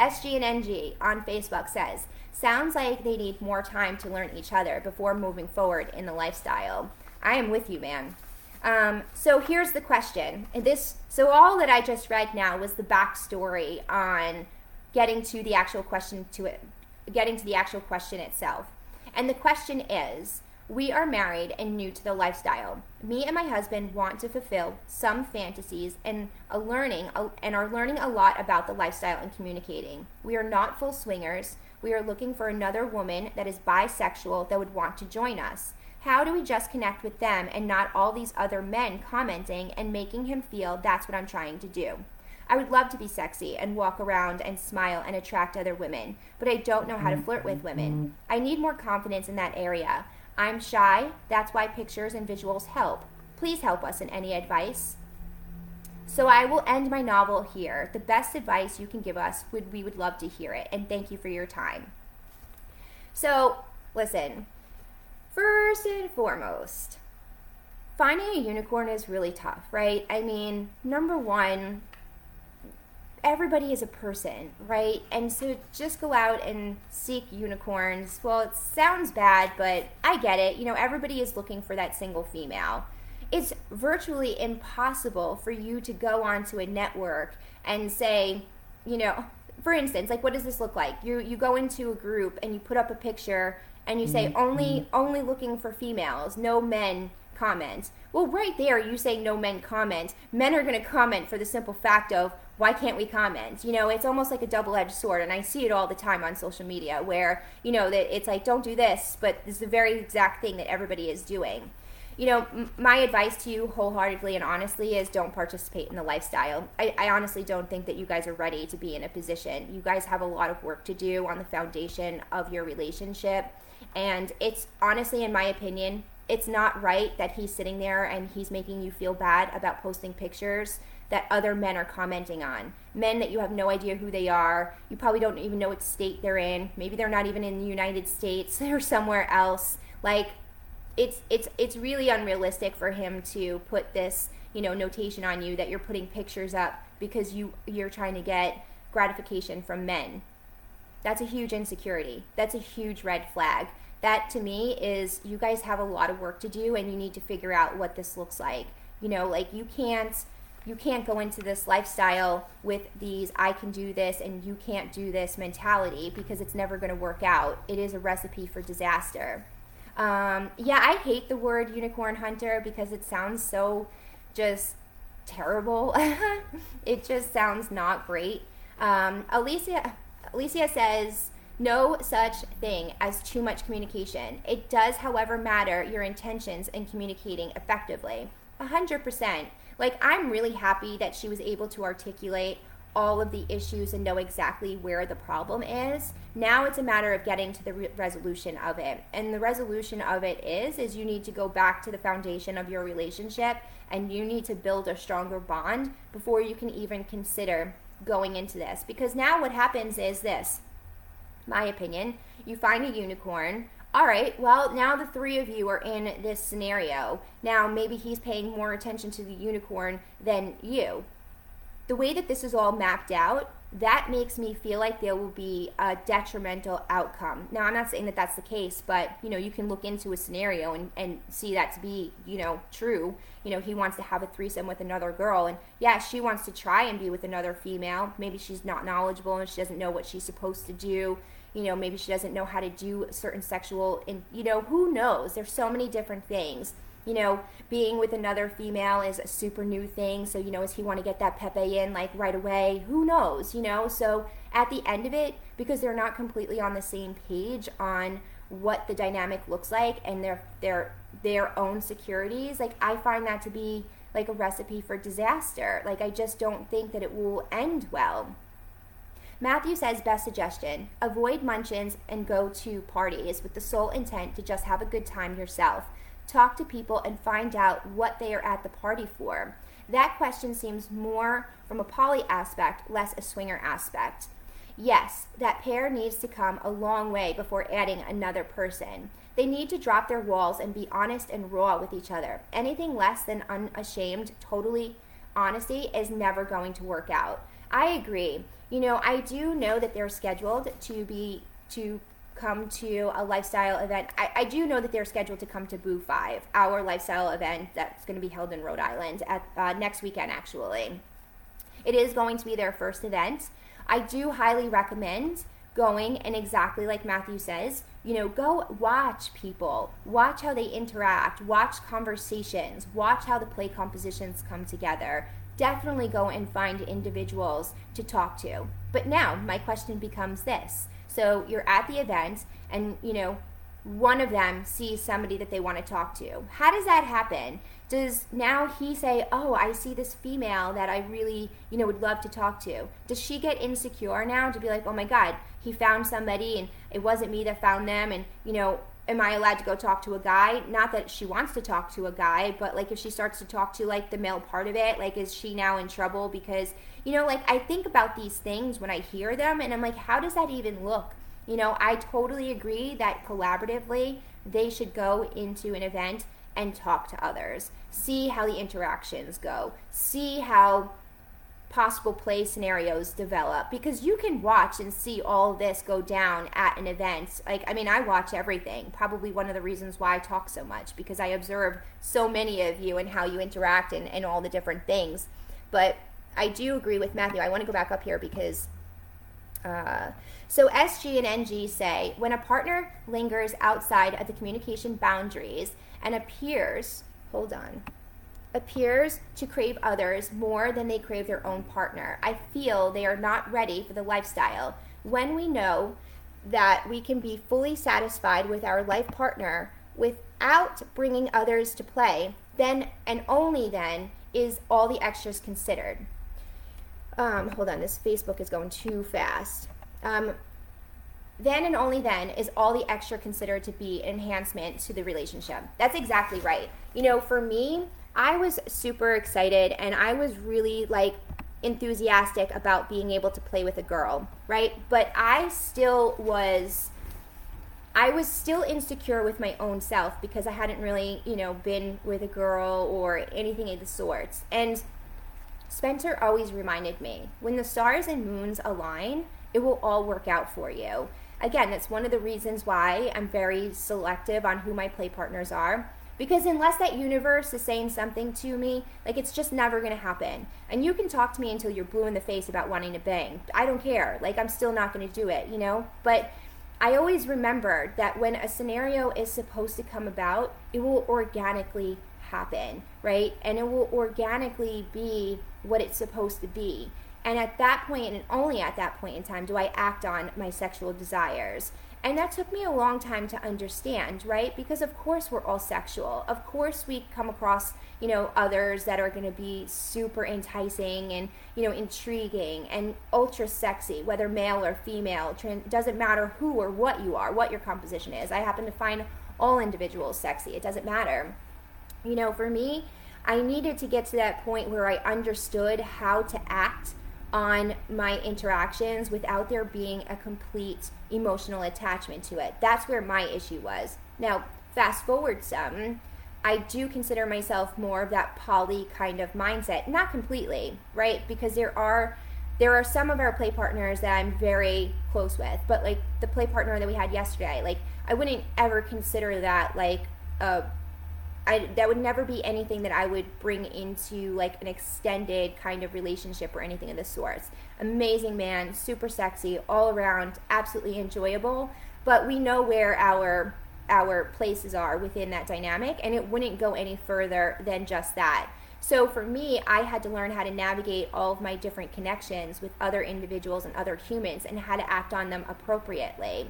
SG and NG on Facebook says, sounds like they need more time to learn each other before moving forward in the lifestyle. I am with you, man. Um, so here's the question. And this, so all that I just read now was the backstory on getting to the actual question to it, getting to the actual question itself. And the question is, we are married and new to the lifestyle. Me and my husband want to fulfill some fantasies and a learning and are learning a lot about the lifestyle and communicating. We are not full swingers. We are looking for another woman that is bisexual that would want to join us. How do we just connect with them and not all these other men commenting and making him feel that's what I'm trying to do? I would love to be sexy and walk around and smile and attract other women, but I don't know how to flirt with women. I need more confidence in that area. I'm shy. That's why pictures and visuals help. Please help us in any advice. So I will end my novel here. The best advice you can give us would we would love to hear it and thank you for your time. So, listen. First and foremost, finding a unicorn is really tough, right? I mean, number 1, everybody is a person, right? And so just go out and seek unicorns. Well, it sounds bad, but I get it. You know, everybody is looking for that single female. It's virtually impossible for you to go onto a network and say, you know, for instance, like what does this look like? You you go into a group and you put up a picture and you say mm-hmm. only only looking for females, no men comment. Well, right there, you say no men comment. Men are going to comment for the simple fact of why can't we comment? You know, it's almost like a double edged sword, and I see it all the time on social media where you know that it's like don't do this, but this is the very exact thing that everybody is doing you know, m- my advice to you wholeheartedly and honestly is don't participate in the lifestyle. I, I, honestly don't think that you guys are ready to be in a position. You guys have a lot of work to do on the foundation of your relationship. And it's honestly, in my opinion, it's not right that he's sitting there and he's making you feel bad about posting pictures that other men are commenting on. Men that you have no idea who they are. You probably don't even know what state they're in. Maybe they're not even in the United States. They're somewhere else. Like, it's it's it's really unrealistic for him to put this you know notation on you that you're putting pictures up because you you're trying to get gratification from men that's a huge insecurity that's a huge red flag that to me is you guys have a lot of work to do and you need to figure out what this looks like you know like you can't you can't go into this lifestyle with these I can do this and you can't do this mentality because it's never going to work out. It is a recipe for disaster. Um, yeah, I hate the word unicorn hunter because it sounds so just terrible. it just sounds not great. Um, Alicia, Alicia says, no such thing as too much communication. It does, however, matter your intentions in communicating effectively. 100%. Like, I'm really happy that she was able to articulate all of the issues and know exactly where the problem is. Now it's a matter of getting to the re- resolution of it. And the resolution of it is is you need to go back to the foundation of your relationship and you need to build a stronger bond before you can even consider going into this. Because now what happens is this. My opinion, you find a unicorn all right, well, now the three of you are in this scenario. Now, maybe he's paying more attention to the unicorn than you the way that this is all mapped out, that makes me feel like there will be a detrimental outcome. Now, I'm not saying that that's the case, but you know, you can look into a scenario and, and see that to be, you know, true. You know, he wants to have a threesome with another girl, and yeah, she wants to try and be with another female. Maybe she's not knowledgeable and she doesn't know what she's supposed to do. You know, maybe she doesn't know how to do certain sexual, and you know, who knows? There's so many different things you know, being with another female is a super new thing. So, you know, does he want to get that Pepe in like right away? Who knows, you know? So, at the end of it, because they're not completely on the same page on what the dynamic looks like and their their their own securities, like I find that to be like a recipe for disaster. Like I just don't think that it will end well. Matthew says best suggestion, avoid munchins and go to parties with the sole intent to just have a good time yourself talk to people, and find out what they are at the party for. That question seems more from a poly aspect, less a swinger aspect. Yes, that pair needs to come a long way before adding another person. They need to drop their walls and be honest and raw with each other. Anything less than unashamed, totally honesty is never going to work out. I agree. You know, I do know that they're scheduled to be to come to a lifestyle event. I, I do know that they're scheduled to come to Boo 5, our lifestyle event that's going to be held in Rhode Island at uh, next weekend, actually. It is going to be their first event. I do highly recommend going and exactly like Matthew says, you know, go watch people, watch how they interact, watch conversations, watch how the play compositions come together. Definitely go and find individuals to talk to. But now, my question becomes this so you're at the event and, you know, one of them sees somebody that they want to talk to. How does that happen? Does now he say, "Oh, I see this female that I really, you know, would love to talk to." Does she get insecure now to be like, "Oh my god, he found somebody and it wasn't me that found them and, you know, am I allowed to go talk to a guy? Not that she wants to talk to a guy, but like if she starts to talk to like the male part of it, like is she now in trouble because you know, like I think about these things when I hear them and I'm like, how does that even look? You know, I totally agree that collaboratively they should go into an event and talk to others, see how the interactions go, see how possible play scenarios develop because you can watch and see all this go down at an event. Like, I mean, I watch everything. Probably one of the reasons why I talk so much because I observe so many of you and how you interact and, and all the different things. But I do agree with Matthew. I want to go back up here because Uh, so SG and NG say when a partner lingers outside of the communication boundaries and appears, hold on, appears to crave others more than they crave their own partner, I feel they are not ready for the lifestyle. When we know that we can be fully satisfied with our life partner without bringing others to play, then and only then is all the extras considered. Um, hold on, this Facebook is going too fast. Um, then and only then is all the extra considered to be an enhancement to the relationship. That's exactly right. You know, for me, I was super excited and I was really like enthusiastic about being able to play with a girl, right? But I still was I was still insecure with my own self because I hadn't really, you know, been with a girl or anything of the sorts. And Spencer always reminded me when the stars and moons align, it will all work out for you. Again, that's one of the reasons why I'm very selective on who my play partners are. Because unless that universe is saying something to me, like it's just never gonna happen. And you can talk to me until you're blue in the face about wanting to bang. I don't care. Like I'm still not gonna do it, you know? But I always remember that when a scenario is supposed to come about, it will organically happen, right? And it will organically be what it's supposed to be. And at that point, and only at that point in time, do I act on my sexual desires. And that took me a long time to understand, right? Because of course we're all sexual. Of course we come across, you know, others that are going to be super enticing and, you know, intriguing and ultra sexy, whether male or female. Trans- doesn't matter who or what you are, what your composition is. I happen to find all individuals sexy. It doesn't matter. You know, for me, I needed to get to that point where I understood how to act on my interactions without there being a complete emotional attachment to it. That's where my issue was. Now, fast forward some, I do consider myself more of that poly kind of mindset. Not completely, right? Because there are there are some of our play partners that I'm very close with, but like the play partner that we had yesterday, like I wouldn't ever consider that like a I that would never be anything that I would bring into like an extended kind of relationship or anything of the sorts. Amazing man, super sexy, all around, absolutely enjoyable. But we know where our our places are within that dynamic, and it wouldn't go any further than just that. So for me, I had to learn how to navigate all of my different connections with other individuals and other humans, and how to act on them appropriately.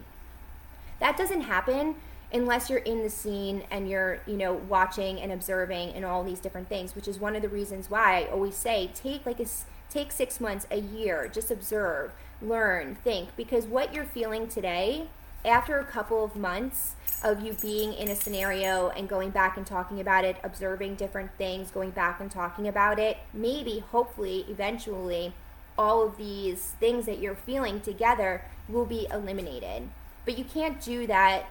That doesn't happen unless you're in the scene and you're you know watching and observing and all these different things which is one of the reasons why i always say take like a take six months a year just observe learn think because what you're feeling today after a couple of months of you being in a scenario and going back and talking about it observing different things going back and talking about it maybe hopefully eventually all of these things that you're feeling together will be eliminated. But you can't do that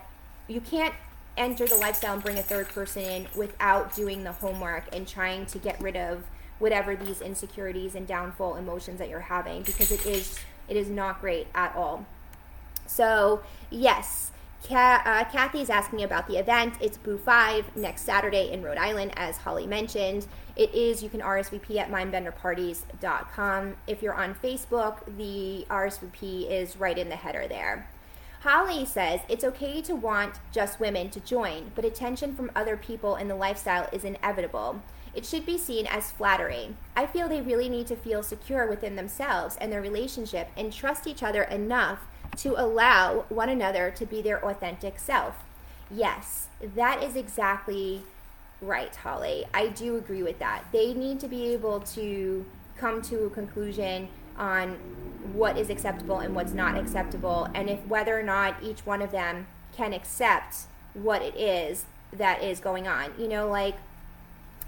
you can't enter the lifestyle and bring a third person in without doing the homework and trying to get rid of whatever these insecurities and downfall emotions that you're having because it is it is not great at all. So yes, Ka- uh, Kathy is asking about the event. It's Boo 5 next Saturday in Rhode Island, as Holly mentioned. It is, you can RSVP at mindbenderparties.com. If you're on Facebook, the RSVP is right in the header there. Holly says it's okay to want just women to join, but attention from other people in the lifestyle is inevitable. It should be seen as flattery. I feel they really need to feel secure within themselves and their relationship and trust each other enough to allow one another to be their authentic self. Yes, that is exactly right, Holly. I do agree with that. They need to be able to come to a conclusion on what is acceptable and what's not acceptable, and if whether or not each one of them can accept what it is that is going on. You know, like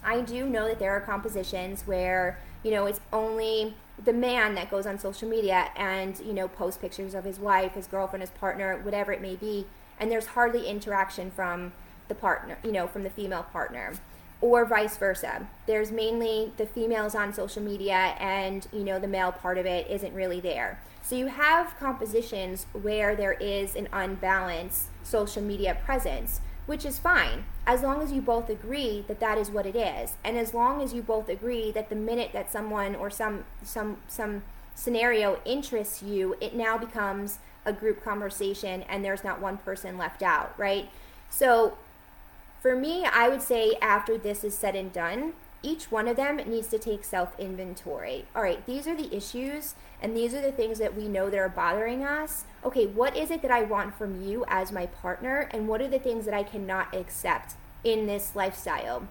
I do know that there are compositions where, you know, it's only the man that goes on social media and, you know, posts pictures of his wife, his girlfriend, his partner, whatever it may be, and there's hardly interaction from the partner, you know, from the female partner or vice versa. There's mainly the females on social media and you know the male part of it isn't really there. So you have compositions where there is an unbalanced social media presence, which is fine as long as you both agree that that is what it is and as long as you both agree that the minute that someone or some some some scenario interests you, it now becomes a group conversation and there's not one person left out, right? So for me, I would say after this is said and done, each one of them needs to take self inventory. All right, these are the issues and these are the things that we know that are bothering us. Okay, what is it that I want from you as my partner and what are the things that I cannot accept in this lifestyle?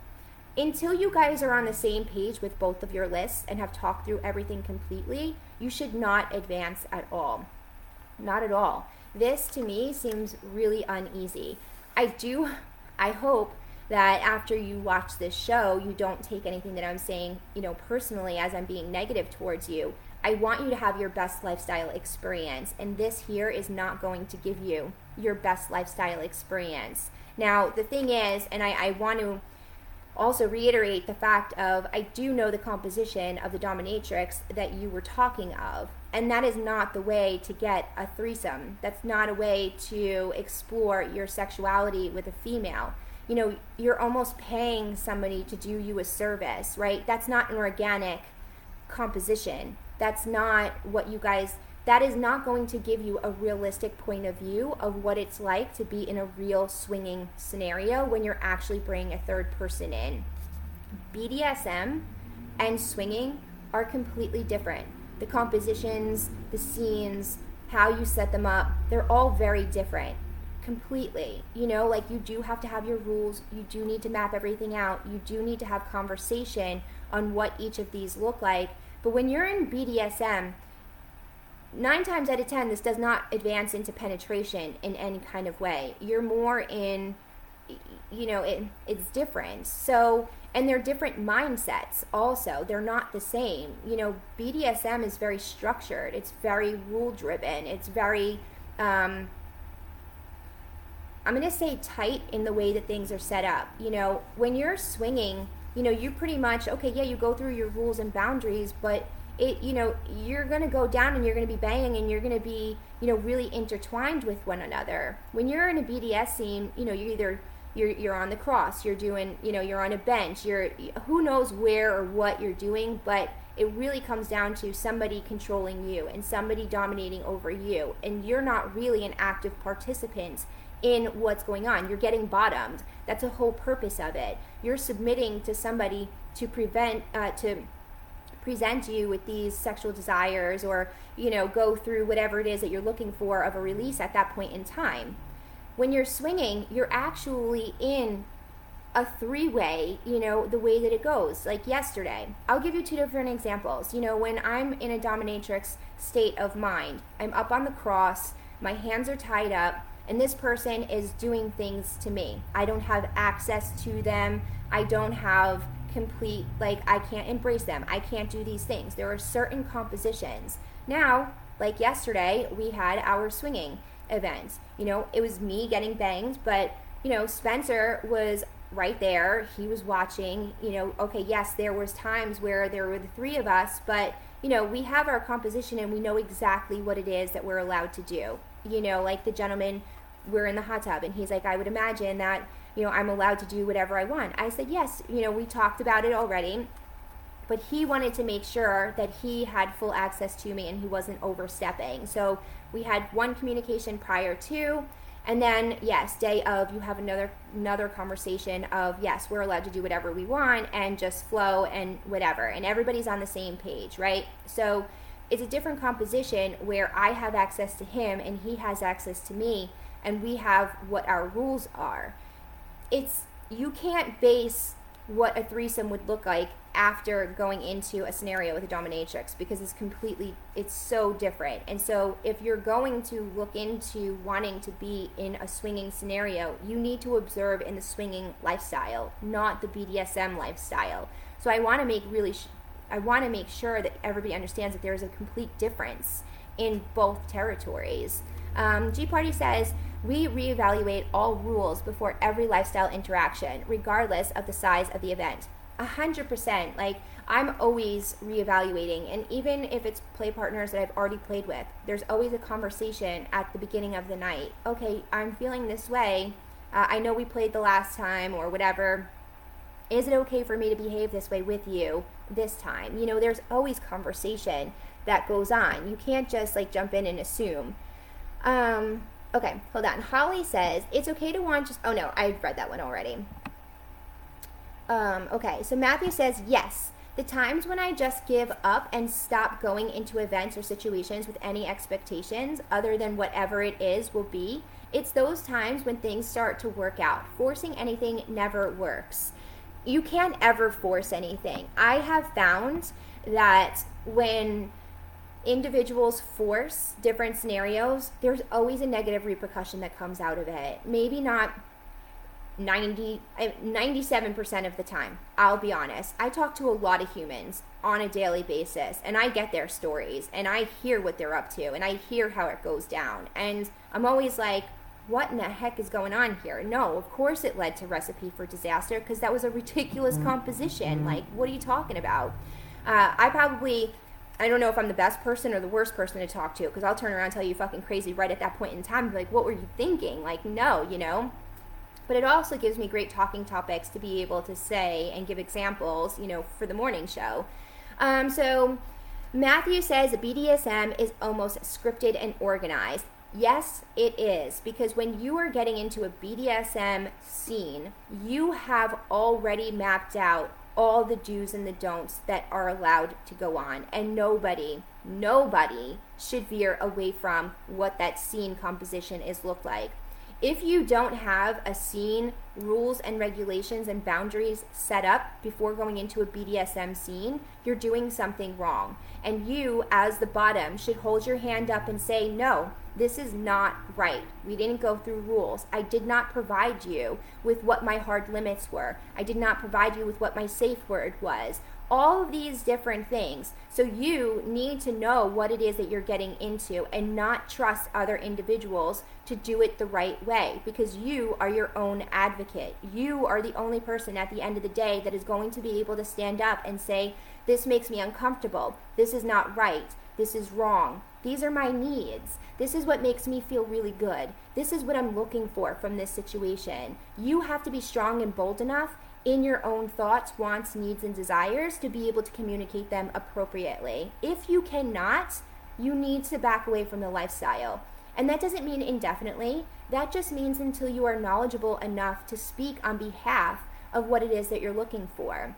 Until you guys are on the same page with both of your lists and have talked through everything completely, you should not advance at all. Not at all. This to me seems really uneasy. I do, I hope that after you watch this show, you don't take anything that I'm saying, you know, personally as I'm being negative towards you. I want you to have your best lifestyle experience, and this here is not going to give you your best lifestyle experience. Now, the thing is, and I, I want to also reiterate the fact of I do know the composition of the dominatrix that you were talking of. And that is not the way to get a threesome. That's not a way to explore your sexuality with a female. You know, you're almost paying somebody to do you a service, right? That's not an organic composition. That's not what you guys that is not going to give you a realistic point of view of what it's like to be in a real swinging scenario when you're actually bringing a third person in. BDSM and swinging are completely different. The compositions, the scenes, how you set them up, they're all very different. Completely. You know, like you do have to have your rules, you do need to map everything out, you do need to have conversation on what each of these look like. But when you're in BDSM, nine times out of ten, this does not advance into penetration in any kind of way. You're more in, you know, it, it's different. So, and they're different mindsets also. They're not the same. You know, BDSM is very structured, it's very rule driven, it's very, um, I'm going to say tight in the way that things are set up. You know, when you're swinging, you know, you pretty much, okay, yeah, you go through your rules and boundaries, but it you know you're going to go down and you're going to be banging and you're going to be you know really intertwined with one another when you're in a bds scene you know you're either you're you're on the cross you're doing you know you're on a bench you're who knows where or what you're doing but it really comes down to somebody controlling you and somebody dominating over you. And you're not really an active participant in what's going on. You're getting bottomed. That's the whole purpose of it. You're submitting to somebody to prevent uh, to present you with these sexual desires or you know go through whatever it is that you're looking for of a release at that point in time when you're swinging you're actually in a three way you know the way that it goes like yesterday i'll give you two different examples you know when i'm in a dominatrix state of mind i'm up on the cross my hands are tied up and this person is doing things to me i don't have access to them i don't have complete like I can't embrace them. I can't do these things. There are certain compositions. Now, like yesterday, we had our swinging event. You know, it was me getting banged, but you know, Spencer was right there. He was watching, you know, okay, yes, there was times where there were the three of us, but you know, we have our composition and we know exactly what it is that we're allowed to do. You know, like the gentleman we're in the hot tub and he's like, I would imagine that you know, I'm allowed to do whatever I want. I said, yes, you know, we talked about it already. But he wanted to make sure that he had full access to me and he wasn't overstepping. So we had one communication prior to, and then yes, day of you have another another conversation of yes, we're allowed to do whatever we want and just flow and whatever. And everybody's on the same page, right? So it's a different composition where I have access to him and he has access to me and we have what our rules are it's you can't base what a threesome would look like after going into a scenario with a dominatrix because it's completely it's so different. And so if you're going to look into wanting to be in a swinging scenario you need to observe in the swinging lifestyle not the bdsm lifestyle. So i want to make really sh- i want to make sure that everybody understands that there is a complete difference in both territories. Um, g party says we reevaluate all rules before every lifestyle interaction, regardless of the size of the event. A hundred percent. Like I'm always reevaluating, and even if it's play partners that I've already played with, there's always a conversation at the beginning of the night. Okay, I'm feeling this way. Uh, I know we played the last time or whatever. Is it okay for me to behave this way with you this time? You know, there's always conversation. that goes on. You can't just like jump in and assume. Um, okay, hold on. Holly says it's okay to want just. Oh no, I've read that one already. Um, okay, so Matthew says yes. The times when I just give up and stop going into events or situations with any expectations other than whatever it is will be, it's those times when things start to work out. Forcing anything never works. You can't ever force anything. I have found that when individuals force different scenarios, there's always a negative repercussion that comes out of it. Maybe not 90 eh, 97% of the time i'll be honest i talk to a lot of humans on a daily basis and i get their stories and i hear what they're up to and i hear how it goes down and i'm always like what in the heck is going on here no of course it led to recipe for disaster because that was a ridiculous mm-hmm. composition mm-hmm. like what are you talking about uh, i probably I don't know if I'm the best person or the worst person to talk to because I'll turn around and tell you fucking crazy right at that point in time. Like, what were you thinking? Like, no, you know? But it also gives me great talking topics to be able to say and give examples, you know, for the morning show. Um, so Matthew says BDSM is almost scripted and organized. Yes, it is, because when you are getting into a BDSM scene, you have already mapped out all the do's and the don'ts that are allowed to go on, and nobody, nobody should veer away from what that scene composition is look like if you don't have a scene, rules and regulations and boundaries set up before going into a BDSM scene, you're doing something wrong. And you, as the bottom, should hold your hand up and say, No, this is not right. We didn't go through rules. I did not provide you with what my hard limits were. I did not provide you with what my safe word was all of these different things. So you need to know what it is that you're getting into and not trust other individuals to do it the right way because you are your own advocate. You are the only person at the end of the day that is going to be able to stand up and say, This makes me uncomfortable. This is not right. This is wrong. These are my needs. This is what makes me feel really good. This is what I'm looking for from this situation. You have to be strong and bold enough in your own thoughts, wants, needs, and desires to be able to communicate them appropriately. If you cannot, you need to back away from the lifestyle. And that doesn't mean indefinitely, that just means until you are knowledgeable enough to speak on behalf of what it is that you're looking for.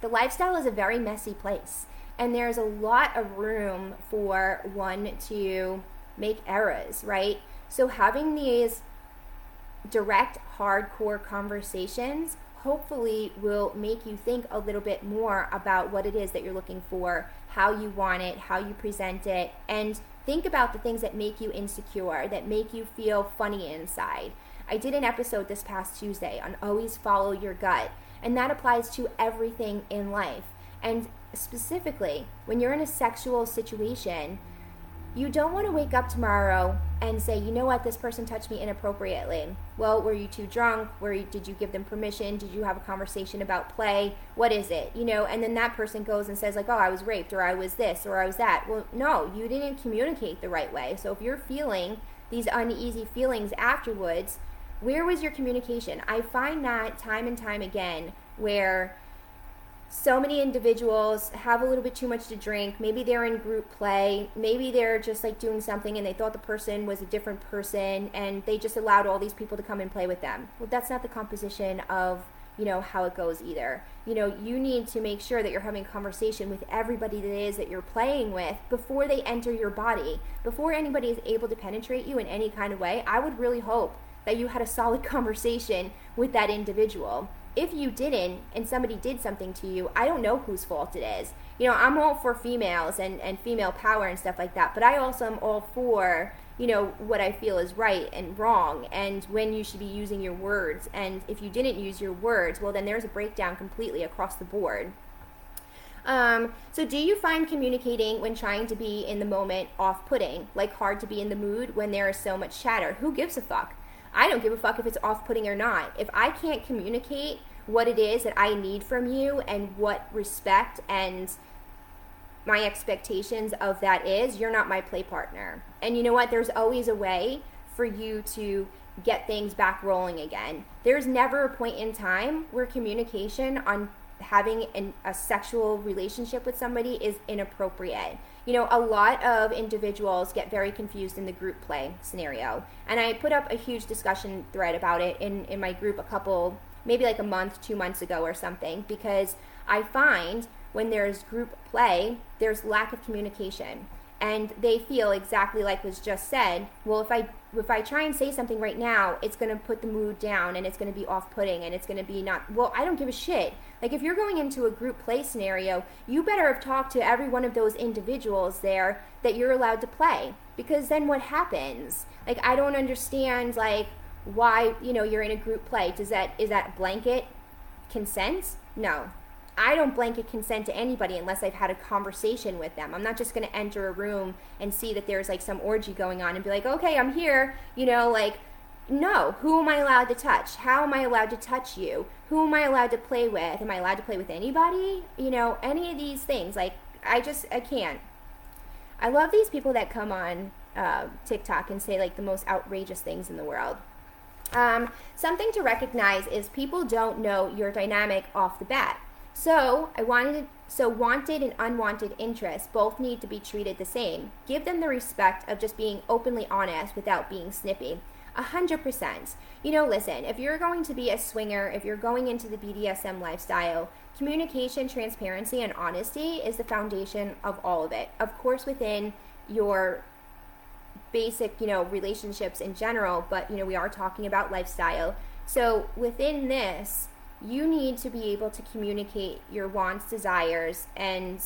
The lifestyle is a very messy place, and there's a lot of room for one to make errors, right? So having these direct, hardcore conversations hopefully will make you think a little bit more about what it is that you're looking for, how you want it, how you present it, and think about the things that make you insecure, that make you feel funny inside. I did an episode this past Tuesday on always follow your gut, and that applies to everything in life. And specifically, when you're in a sexual situation, you don't want to wake up tomorrow and say, you know what, this person touched me inappropriately. Well, were you too drunk? Were you, did you give them permission? Did you have a conversation about play? What is it? You know, and then that person goes and says like, oh, I was raped or I was this or I was that. Well, no, you didn't communicate the right way. So if you're feeling these uneasy feelings afterwards, where was your communication? I find that time and time again where so many individuals have a little bit too much to drink. Maybe they're in group play. Maybe they're just like doing something and they thought the person was a different person and they just allowed all these people to come and play with them. Well, that's not the composition of, you know, how it goes either. You know, you need to make sure that you're having conversation with everybody that is that you're playing with before they enter your body. Before anybody is able to penetrate you in any kind of way, I would really hope that you had a solid conversation with that individual if you didn't and somebody did something to you, I don't know whose fault it is. You know, I'm all for females and, and female power and stuff like that, but I also am all for, you know, what I feel is right and wrong and when you should be using your words. And if you didn't use your words, well, then there's a breakdown completely across the board. Um, so, do you find communicating when trying to be in the moment off putting, like hard to be in the mood when there is so much chatter? Who gives a fuck? I don't give a fuck if it's off putting or not. If I can't communicate what it is that I need from you and what respect and my expectations of that is, you're not my play partner. And you know what? There's always a way for you to get things back rolling again. There's never a point in time where communication on having an, a sexual relationship with somebody is inappropriate. You know, a lot of individuals get very confused in the group play scenario. And I put up a huge discussion thread about it in, in my group a couple, maybe like a month, two months ago or something, because I find when there's group play, there's lack of communication. And they feel exactly like was just said. Well, if I if I try and say something right now, it's going to put the mood down and it's going to be off-putting and it's going to be not well, I don't give a shit. Like if you're going into a group play scenario, you better have talked to every one of those individuals there that you're allowed to play because then what happens? Like I don't understand like why, you know, you're in a group play. Does that is that blanket consent? No. I don't blanket consent to anybody unless I've had a conversation with them. I'm not just going to enter a room and see that there's like some orgy going on and be like, okay, I'm here, you know, like, no. Who am I allowed to touch? How am I allowed to touch you? Who am I allowed to play with? Am I allowed to play with anybody? You know, any of these things. Like, I just, I can't. I love these people that come on uh, TikTok and say like the most outrageous things in the world. Um, something to recognize is people don't know your dynamic off the bat. So I wanted so wanted and unwanted interests both need to be treated the same. Give them the respect of just being openly honest without being snippy. A hundred percent. You know, listen, if you're going to be a swinger, if you're going into the BDSM lifestyle, communication, transparency, and honesty is the foundation of all of it. Of course, within your basic, you know, relationships in general, but you know, we are talking about lifestyle. So within this, you need to be able to communicate your wants, desires, and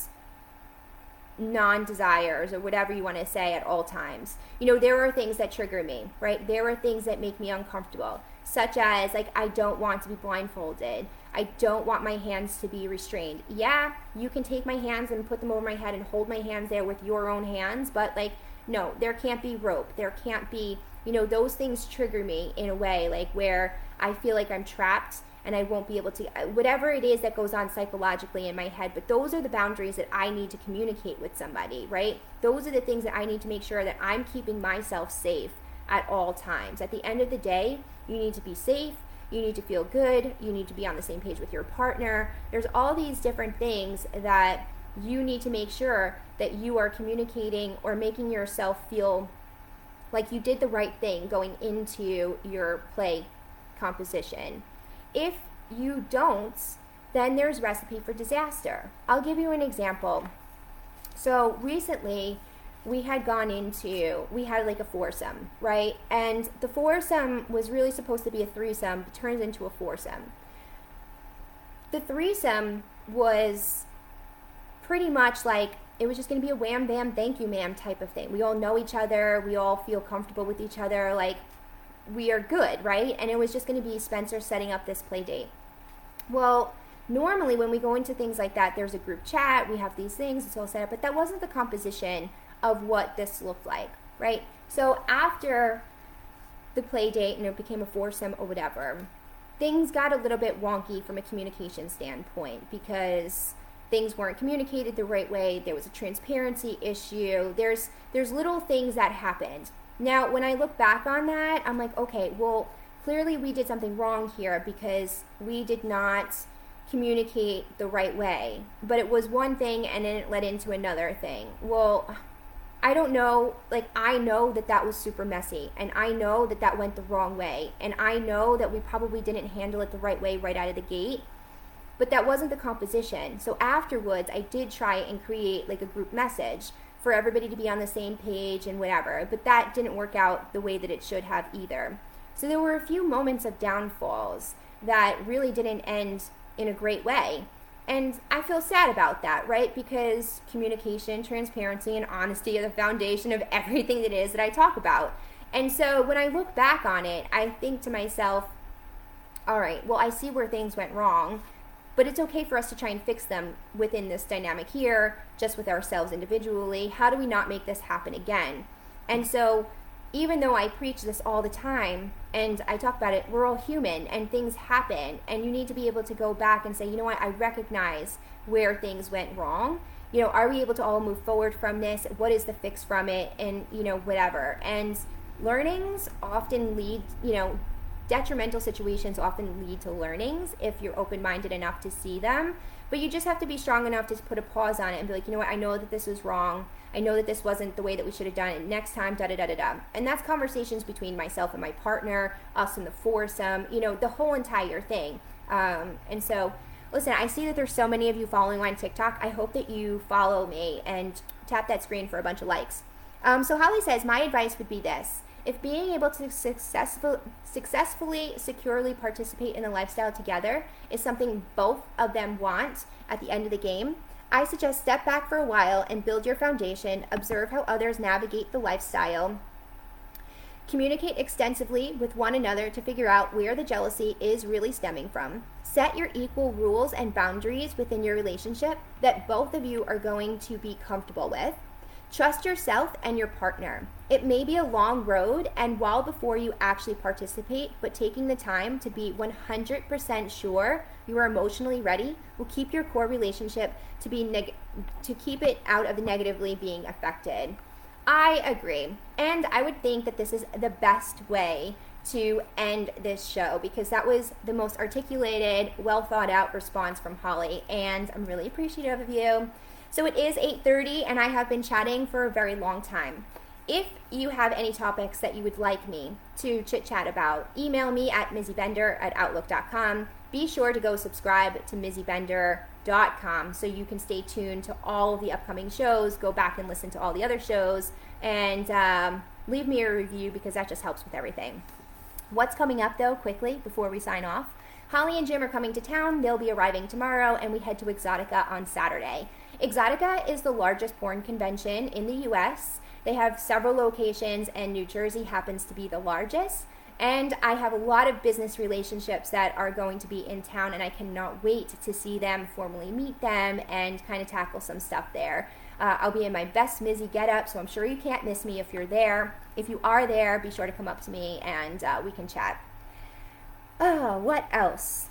non desires or whatever you want to say at all times. You know, there are things that trigger me, right? There are things that make me uncomfortable, such as like, I don't want to be blindfolded. I don't want my hands to be restrained. Yeah, you can take my hands and put them over my head and hold my hands there with your own hands, but like, no, there can't be rope. There can't be, you know, those things trigger me in a way like where I feel like I'm trapped and I won't be able to, whatever it is that goes on psychologically in my head. But those are the boundaries that I need to communicate with somebody, right? Those are the things that I need to make sure that I'm keeping myself safe at all times. At the end of the day, you need to be safe. You need to feel good. You need to be on the same page with your partner. There's all these different things that you need to make sure that you are communicating or making yourself feel like you did the right thing going into your play composition. If you don't, then there's recipe for disaster. I'll give you an example. So recently, we had gone into we had like a foursome, right? And the foursome was really supposed to be a threesome, but turns into a foursome. The threesome was pretty much like it was just going to be a wham bam thank you ma'am type of thing. We all know each other, we all feel comfortable with each other, like we are good, right? And it was just going to be Spencer setting up this play date. Well, normally when we go into things like that, there's a group chat, we have these things, it's all set up, but that wasn't the composition of what this looked like, right? So after the play date and it became a foursome or whatever, things got a little bit wonky from a communication standpoint because things weren't communicated the right way. There was a transparency issue. There's there's little things that happened. Now, when I look back on that, I'm like, okay, well, clearly we did something wrong here because we did not communicate the right way. But it was one thing and then it led into another thing. Well, I don't know, like, I know that that was super messy, and I know that that went the wrong way, and I know that we probably didn't handle it the right way right out of the gate, but that wasn't the composition. So afterwards, I did try and create like a group message for everybody to be on the same page and whatever, but that didn't work out the way that it should have either. So there were a few moments of downfalls that really didn't end in a great way. And I feel sad about that, right? Because communication, transparency, and honesty are the foundation of everything that is that I talk about. And so when I look back on it, I think to myself, all right, well, I see where things went wrong, but it's okay for us to try and fix them within this dynamic here, just with ourselves individually. How do we not make this happen again? And so even though I preach this all the time and I talk about it, we're all human and things happen. And you need to be able to go back and say, you know what, I recognize where things went wrong. You know, are we able to all move forward from this? What is the fix from it? And, you know, whatever. And learnings often lead, you know, detrimental situations often lead to learnings if you're open minded enough to see them. But you just have to be strong enough to put a pause on it and be like, you know what, I know that this was wrong. I know that this wasn't the way that we should have done it. Next time, da da da da da. And that's conversations between myself and my partner, us and the foursome, you know, the whole entire thing. Um, and so, listen, I see that there's so many of you following on TikTok. I hope that you follow me and tap that screen for a bunch of likes. Um, so Holly says, my advice would be this. If being able to successful, successfully, securely participate in the lifestyle together is something both of them want at the end of the game, I suggest step back for a while and build your foundation, observe how others navigate the lifestyle, communicate extensively with one another to figure out where the jealousy is really stemming from. Set your equal rules and boundaries within your relationship that both of you are going to be comfortable with. Trust yourself and your partner. It may be a long road and while before you actually participate, but taking the time to be 100% sure you are emotionally ready will keep your core relationship to be neg- to keep it out of negatively being affected. I agree. And I would think that this is the best way to end this show because that was the most articulated, well thought out response from Holly and I'm really appreciative of you. So it is 8:30 and I have been chatting for a very long time. If you have any topics that you would like me to chit chat about, email me at mizzybender at outlook.com. Be sure to go subscribe to mizzybender.com so you can stay tuned to all of the upcoming shows, go back and listen to all the other shows, and um, leave me a review because that just helps with everything. What's coming up though, quickly, before we sign off? Holly and Jim are coming to town. They'll be arriving tomorrow, and we head to Exxxotica on Saturday. Exxxotica is the largest porn convention in the US. They have several locations, and New Jersey happens to be the largest. And I have a lot of business relationships that are going to be in town, and I cannot wait to see them, formally meet them, and kind of tackle some stuff there. Uh, I'll be in my best Mizzy getup, so I'm sure you can't miss me if you're there. If you are there, be sure to come up to me and uh, we can chat. Oh, what else?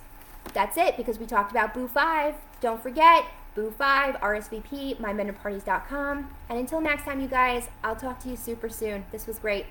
That's it because we talked about Boo 5. Don't forget, Boo5, RSVP, mindbenderparties.com. And until next time, you guys, I'll talk to you super soon. This was great.